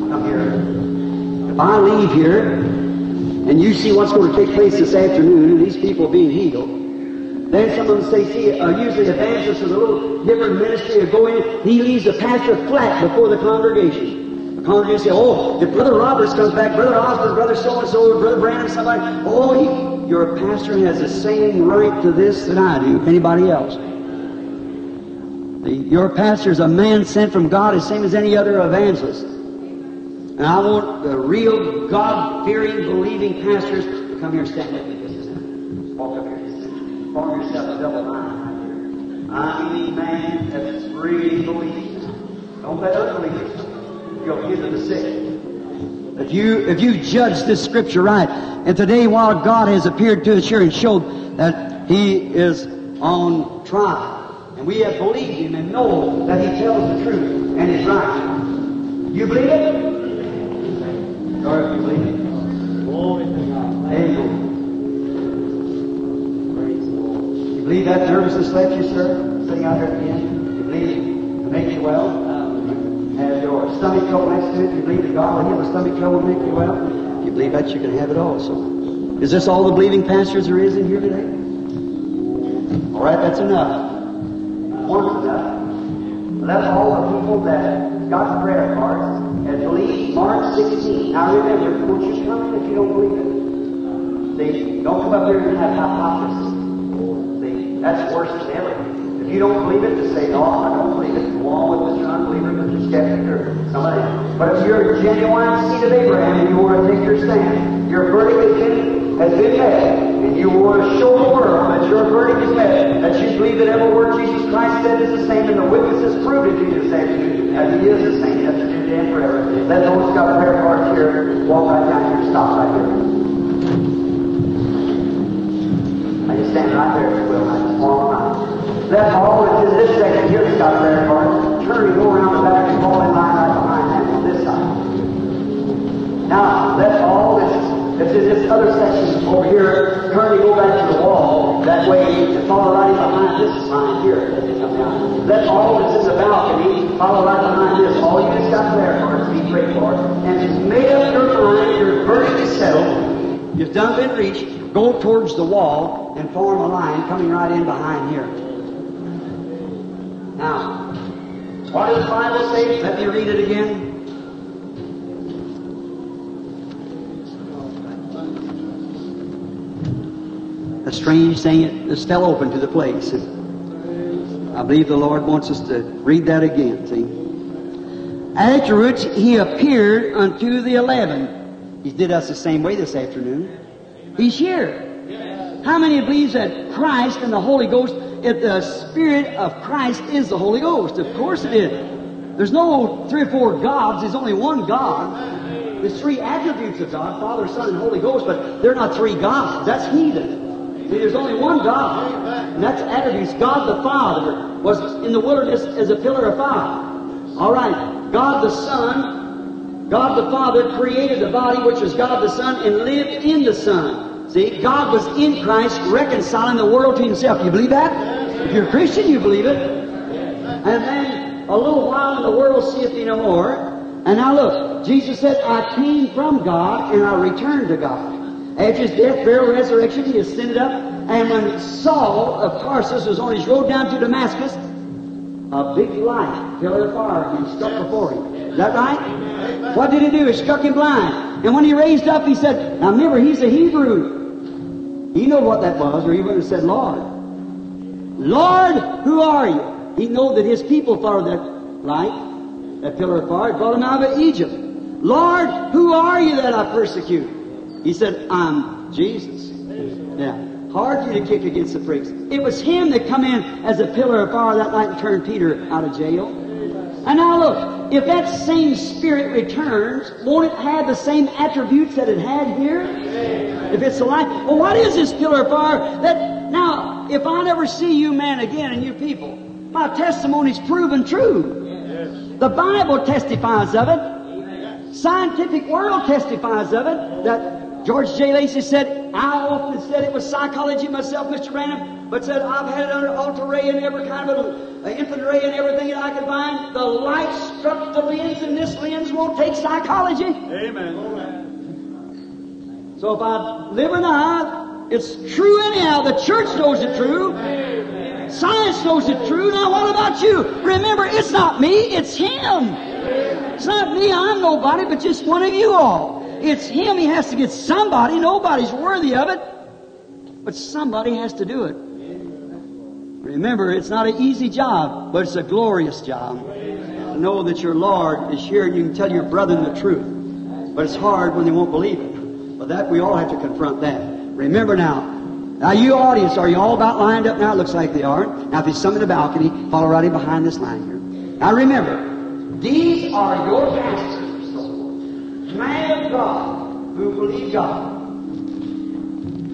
come here. If I leave here, and you see what's going to take place this afternoon, and these people being healed, then some of them say, see, uh, usually evangelists with a little different ministry will go in, he leaves the pastor flat before the congregation. The congregation say, oh, if Brother Roberts comes back, Brother Osborn, Brother so-and-so, Brother Branham, somebody, oh, he, your pastor has the same right to this that I do, anybody else. The, your pastor is a man sent from God, the same as any other evangelist. And I want the real God-fearing, believing pastors to come here and stand with me. Walk up here. Form yourself a double line. I mean, man that's really believes. Don't let unbelievers. You'll give to the sick. If you if you judge this scripture right, and today while God has appeared to us here and showed that He is on trial, and we have believed Him and know that He tells the truth and is right. You believe it? Or if you believe it. Glory to God. Amen. You believe that nervousness left you, sir? Sitting out there at the end? You believe it to make you well? Have your stomach trouble next to it? You believe that God will heal the stomach trouble and make you well? If you believe that, you can have it also. Is this all the believing pastors there is in here today? All right, that's enough. One's enough. Let all the people that got prayer cards and believe Mark 16. Now remember, don't you come in if you don't believe it. See, don't come up here and have hypothesis. See, that's worse than ever. If you don't believe it, just say, no, I don't believe it. Go on with Mr. Unbeliever, Somebody. But if you're a genuine seed of Abraham and you want to take your stand, your verdict has been, has met, and you want to show the world that your verdict is met, that you believe that every word Jesus Christ said is the same, and the witnesses proved it to you this afternoon, as he is the same yesterday, today, and forever. Let those got prayer cards here walk right down here, stop right here. I just stand right there, if you will. I just fall them. That's all that's in this section here that's got prayer cards turn and go around the back and fall in line right behind that on this side. Now, let all this. this is this other section over here. Turn and go back to the wall. That way, and follow right behind this line here. Let all this is a balcony. Follow right behind this. All you just got there for it to be great. for. And just made up your mind. You're vertically settled. You've done been reached. Go towards the wall and form a line coming right in behind here. What does the Bible say? Let me read it again. A strange thing, just fell open to the place. I believe the Lord wants us to read that again, see? Afterwards, he appeared unto the eleven. He did us the same way this afternoon. He's here. How many believes that Christ and the Holy Ghost, if the Spirit of Christ is the Holy Ghost? Of course it is. There's no three or four gods, there's only one God. There's three attributes of God, Father, Son, and Holy Ghost, but they're not three gods. That's heathen. See, there's only one God, and that's attributes. God the Father was in the wilderness as a pillar of fire. All right, God the Son, God the Father created the body, which was God the Son, and lived in the Son. See, God was in Christ reconciling the world to Himself. You believe that? If you're a Christian, you believe it. And then a little while, and the world seeth thee no more. And now look, Jesus said, I came from God, and I returned to God. After his death, burial, resurrection, he ascended up. And when Saul of Tarsus was on his road down to Damascus, a big light, pillar of fire, he struck before him. Is that right? What did he do? He struck him blind. And when he raised up, he said, now remember, he's a Hebrew. He knew what that was, or he would have said, Lord. Lord, who are you? He knew that his people followed that light, that pillar of fire. Brought him out of Egypt. Lord, who are you that I persecute? He said, I'm Jesus. Yeah. Hard for you to kick against the pricks. It was him that come in as a pillar of fire that night and turned Peter out of jail. And now look, if that same spirit returns, won't it have the same attributes that it had here? If it's alive. Well, what is this pillar of fire? That now, if I never see you man again and you people, my testimony's proven true. The Bible testifies of it. Scientific world testifies of it. That George J. Lacy said, I often said it was psychology myself, Mr. Branham, but said I've had it under ultra ray and every kind of uh, infant ray and everything that I could find. The light struck the lens, and this lens won't take psychology. Amen. So if I live or not, it's true anyhow. The church knows it true. Science knows it true. Now what about you? Remember, it's not me, it's Him. It's not me, I'm nobody, but just one of you all. It's Him. He has to get somebody. Nobody's worthy of it. But somebody has to do it. Remember, it's not an easy job, but it's a glorious job. To know that your Lord is here and you can tell your brethren the truth. But it's hard when they won't believe it. But that we all have to confront that. Remember now, now you audience, are you all about lined up now? It looks like they are. Now if there's some in the balcony, follow right in behind this line here. Now remember, these are your pastors, man of God, who believe God.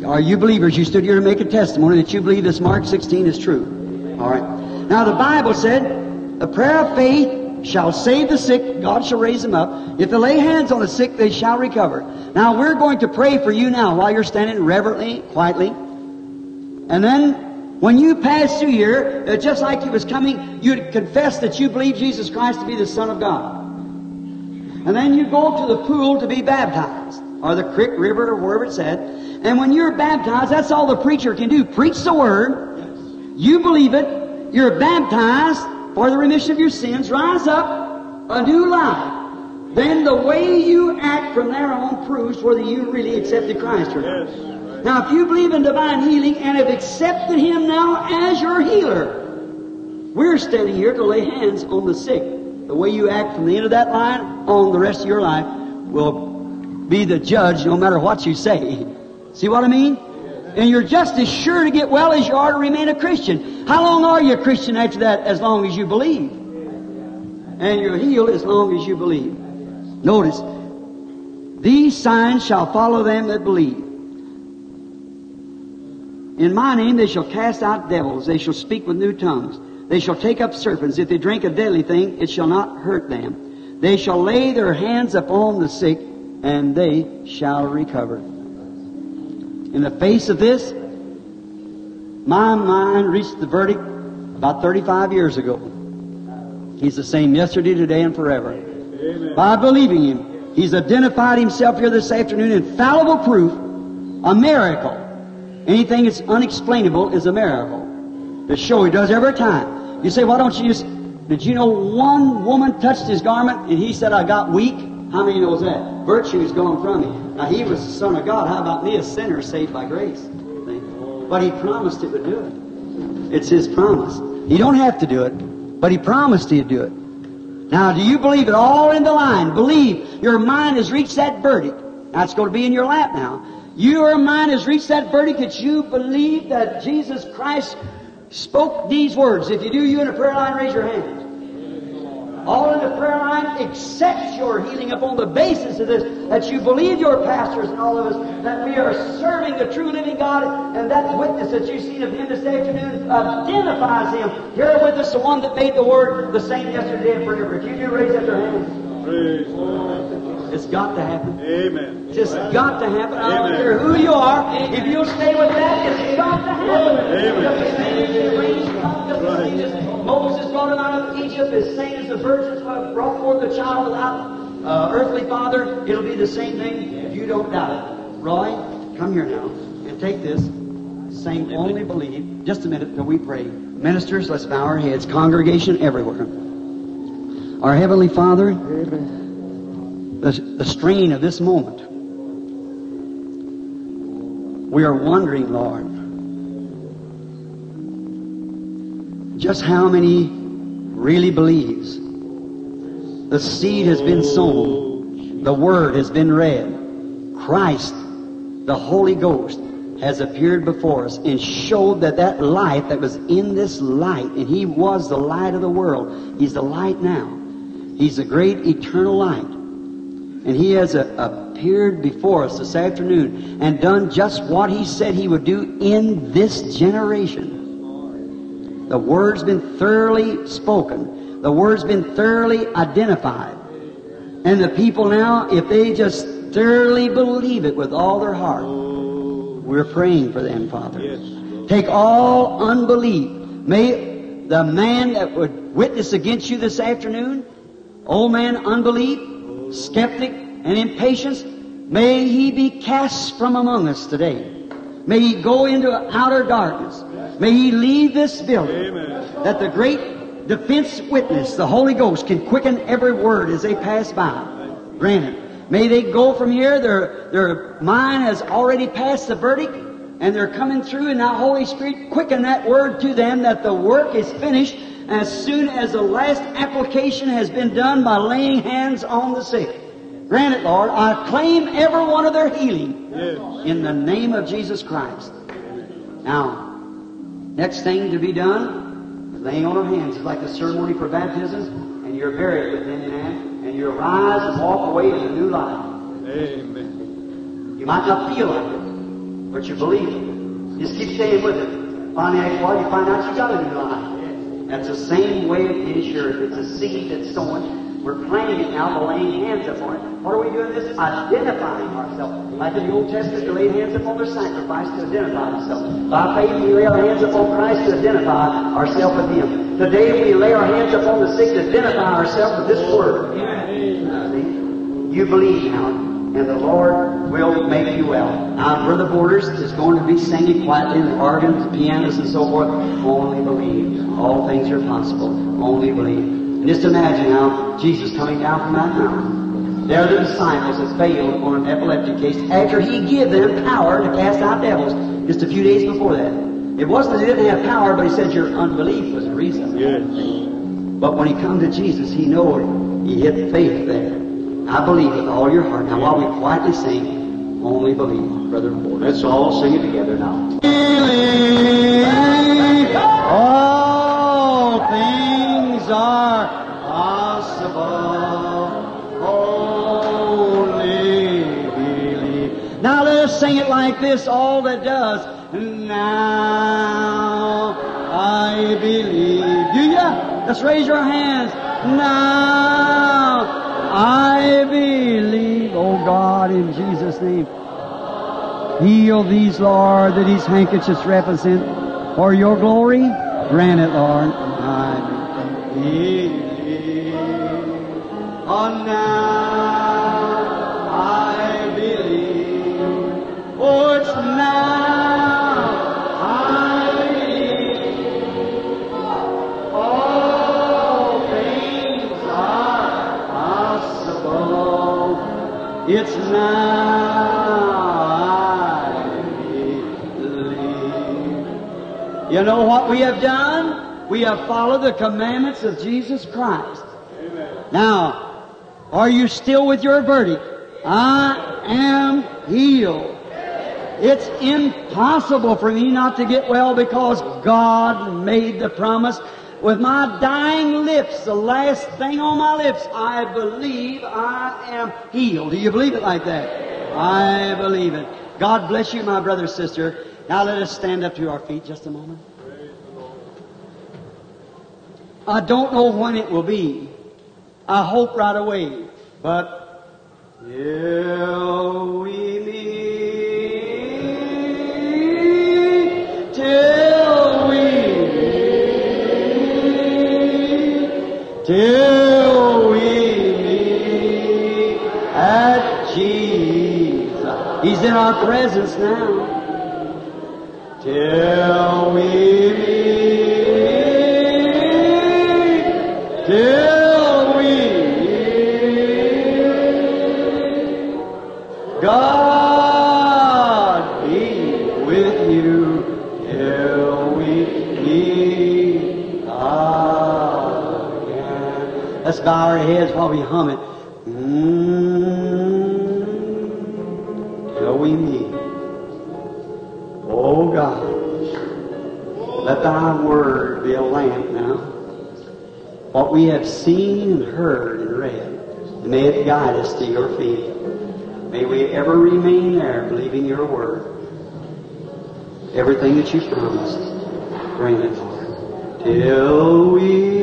Are you believers? You stood here to make a testimony that you believe this Mark 16 is true. All right. Now the Bible said, the prayer of faith shall save the sick, God shall raise them up. If they lay hands on the sick, they shall recover. Now we're going to pray for you now while you're standing reverently, quietly. And then when you pass through here, uh, just like you was coming, you'd confess that you believe Jesus Christ to be the Son of God. And then you go to the pool to be baptized, or the creek, river, or wherever it's at. And when you're baptized, that's all the preacher can do. Preach the word. You believe it. You're baptized for the remission of your sins. Rise up a new life. Then the way you act from there on proves whether you really accepted Christ or not. Now, if you believe in divine healing and have accepted Him now as your healer, we're standing here to lay hands on the sick. The way you act from the end of that line on the rest of your life will be the judge no matter what you say. See what I mean? And you're just as sure to get well as you are to remain a Christian. How long are you a Christian after that? As long as you believe. And you're healed as long as you believe. Notice, these signs shall follow them that believe. In my name they shall cast out devils. They shall speak with new tongues. They shall take up serpents. If they drink a deadly thing, it shall not hurt them. They shall lay their hands upon the sick, and they shall recover. In the face of this, my mind reached the verdict about 35 years ago. He's the same yesterday, today, and forever. Amen. By believing Him, He's identified Himself here this afternoon. Infallible proof, a miracle. Anything that's unexplainable is a miracle. To show He does every time. You say, why don't you just, did you know one woman touched His garment and He said, I got weak? How many knows that? Virtue is gone from me. Now He was the Son of God. How about me, a sinner saved by grace? But He promised it would do it. It's His promise. You don't have to do it, but He promised He'd do it. Now, do you believe it all in the line? Believe your mind has reached that verdict. It's going to be in your lap now. Your mind has reached that verdict that you believe that Jesus Christ spoke these words. If you do, you in a prayer line, raise your hand. All in the prayer line accept your healing upon the basis of this, that you believe your pastors and all of us, that we are serving the true living God, and that witness that you've seen of Him this afternoon identifies Him. Here with us, the one that made the Word the same yesterday and forever. If you do, raise up your hands. Praise the Lord. It's got to happen. Amen. It's just got to happen. I don't Amen. care who you are. If you'll stay with that, it's got to happen. Amen. Just the same as the rains come, just the same as Moses brought him out of Egypt, as same as the virgins brought forth the child without uh, earthly father. It'll be the same thing if you don't doubt it. Roy, come here now and take this. Same only believe. Just a minute till we pray. Ministers, let's bow our heads. Congregation everywhere. Our Heavenly Father, the, the strain of this moment. We are wondering, Lord, just how many really believes. The seed has been sown. The word has been read. Christ, the Holy Ghost, has appeared before us and showed that that light that was in this light, and He was the light of the world. He's the light now. He's the great eternal light. And He has uh, appeared before us this afternoon and done just what He said He would do in this generation. The Word's been thoroughly spoken. The Word's been thoroughly identified. And the people now, if they just thoroughly believe it with all their heart, we're praying for them, Father. Yes. Take all unbelief. May the man that would witness against you this afternoon, old man unbelief, skeptic, and impatience, may he be cast from among us today. May he go into outer darkness. May he leave this building. Amen. That the great defense witness, the Holy Ghost, can quicken every word as they pass by. Granted. May they go from here, their, their mind has already passed the verdict, and they're coming through, and now Holy Spirit quicken that word to them that the work is finished as soon as the last application has been done by laying hands on the sick. Grant it, Lord. I claim every one of their healing Yes. in the name of Jesus Christ. Now, next thing to be done, laying on of hands is like the ceremony for baptism, and you're buried with him, and you rise and walk away in a new life. Amen. You might not feel like it, but you believe it. Just keep staying with it. Finally, after a while, you find out you got a new life. That's the same way it is yours. It's a seed that's sown. We're planting it now by laying hands upon it. What are we doing this? Identifying ourselves. Like in the Old Testament, they laid hands upon their sacrifice to identify themselves. By faith, we lay our hands upon Christ to identify ourselves with Him. Today, we lay our hands upon the sick to identify ourselves with this Word. You believe now, and the Lord will make you well. Now, Brother Borders is going to be singing quietly the organs, pianos, and so forth. Only believe. All things are possible. Only believe. And just imagine now Jesus coming down from that mountain. There are the disciples had failed on an epileptic case after he gave them power to cast out devils just a few days before that. It wasn't that they didn't have power, but he said your unbelief was the reason. Yes. But when he come to Jesus, he know it. He hit faith there. I believe with all your heart. Now while we quietly sing, only believe, Brother Ford. Let's all sing it together now. All things are possible. Only believe. Now let's sing it like this, all that does. Now I believe. Do ya? Let's raise your hands. Now I believe. Oh God, in Jesus' name. Heal these, Lord, that these handkerchiefs represent for your glory. Grant it, Lord. I believe. Oh, now It's now You know what we have done? We have followed the commandments of Jesus Christ. Now, are you still with your verdict? I am healed. It's impossible for me not to get well because God made the promise. With my dying lips, the last thing on my lips, I believe I am healed. Do you believe it like that? I believe it. God bless you, my brother, sister. Now let us stand up to our feet just a moment. I don't know when it will be. I hope right away. But till we meet, till we meet at Jesus. He's in our presence now. Till we meet, bow our heads while we hum it. Mm, till we meet. Oh God, let thy word be a lamp now. What we have seen and heard and read, and may it guide us to your feet. May we ever remain there believing your word. Everything that you promised, bring it, Lord. Till we,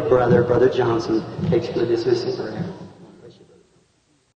brother, Brother Johnson, takes the dismissing prayer.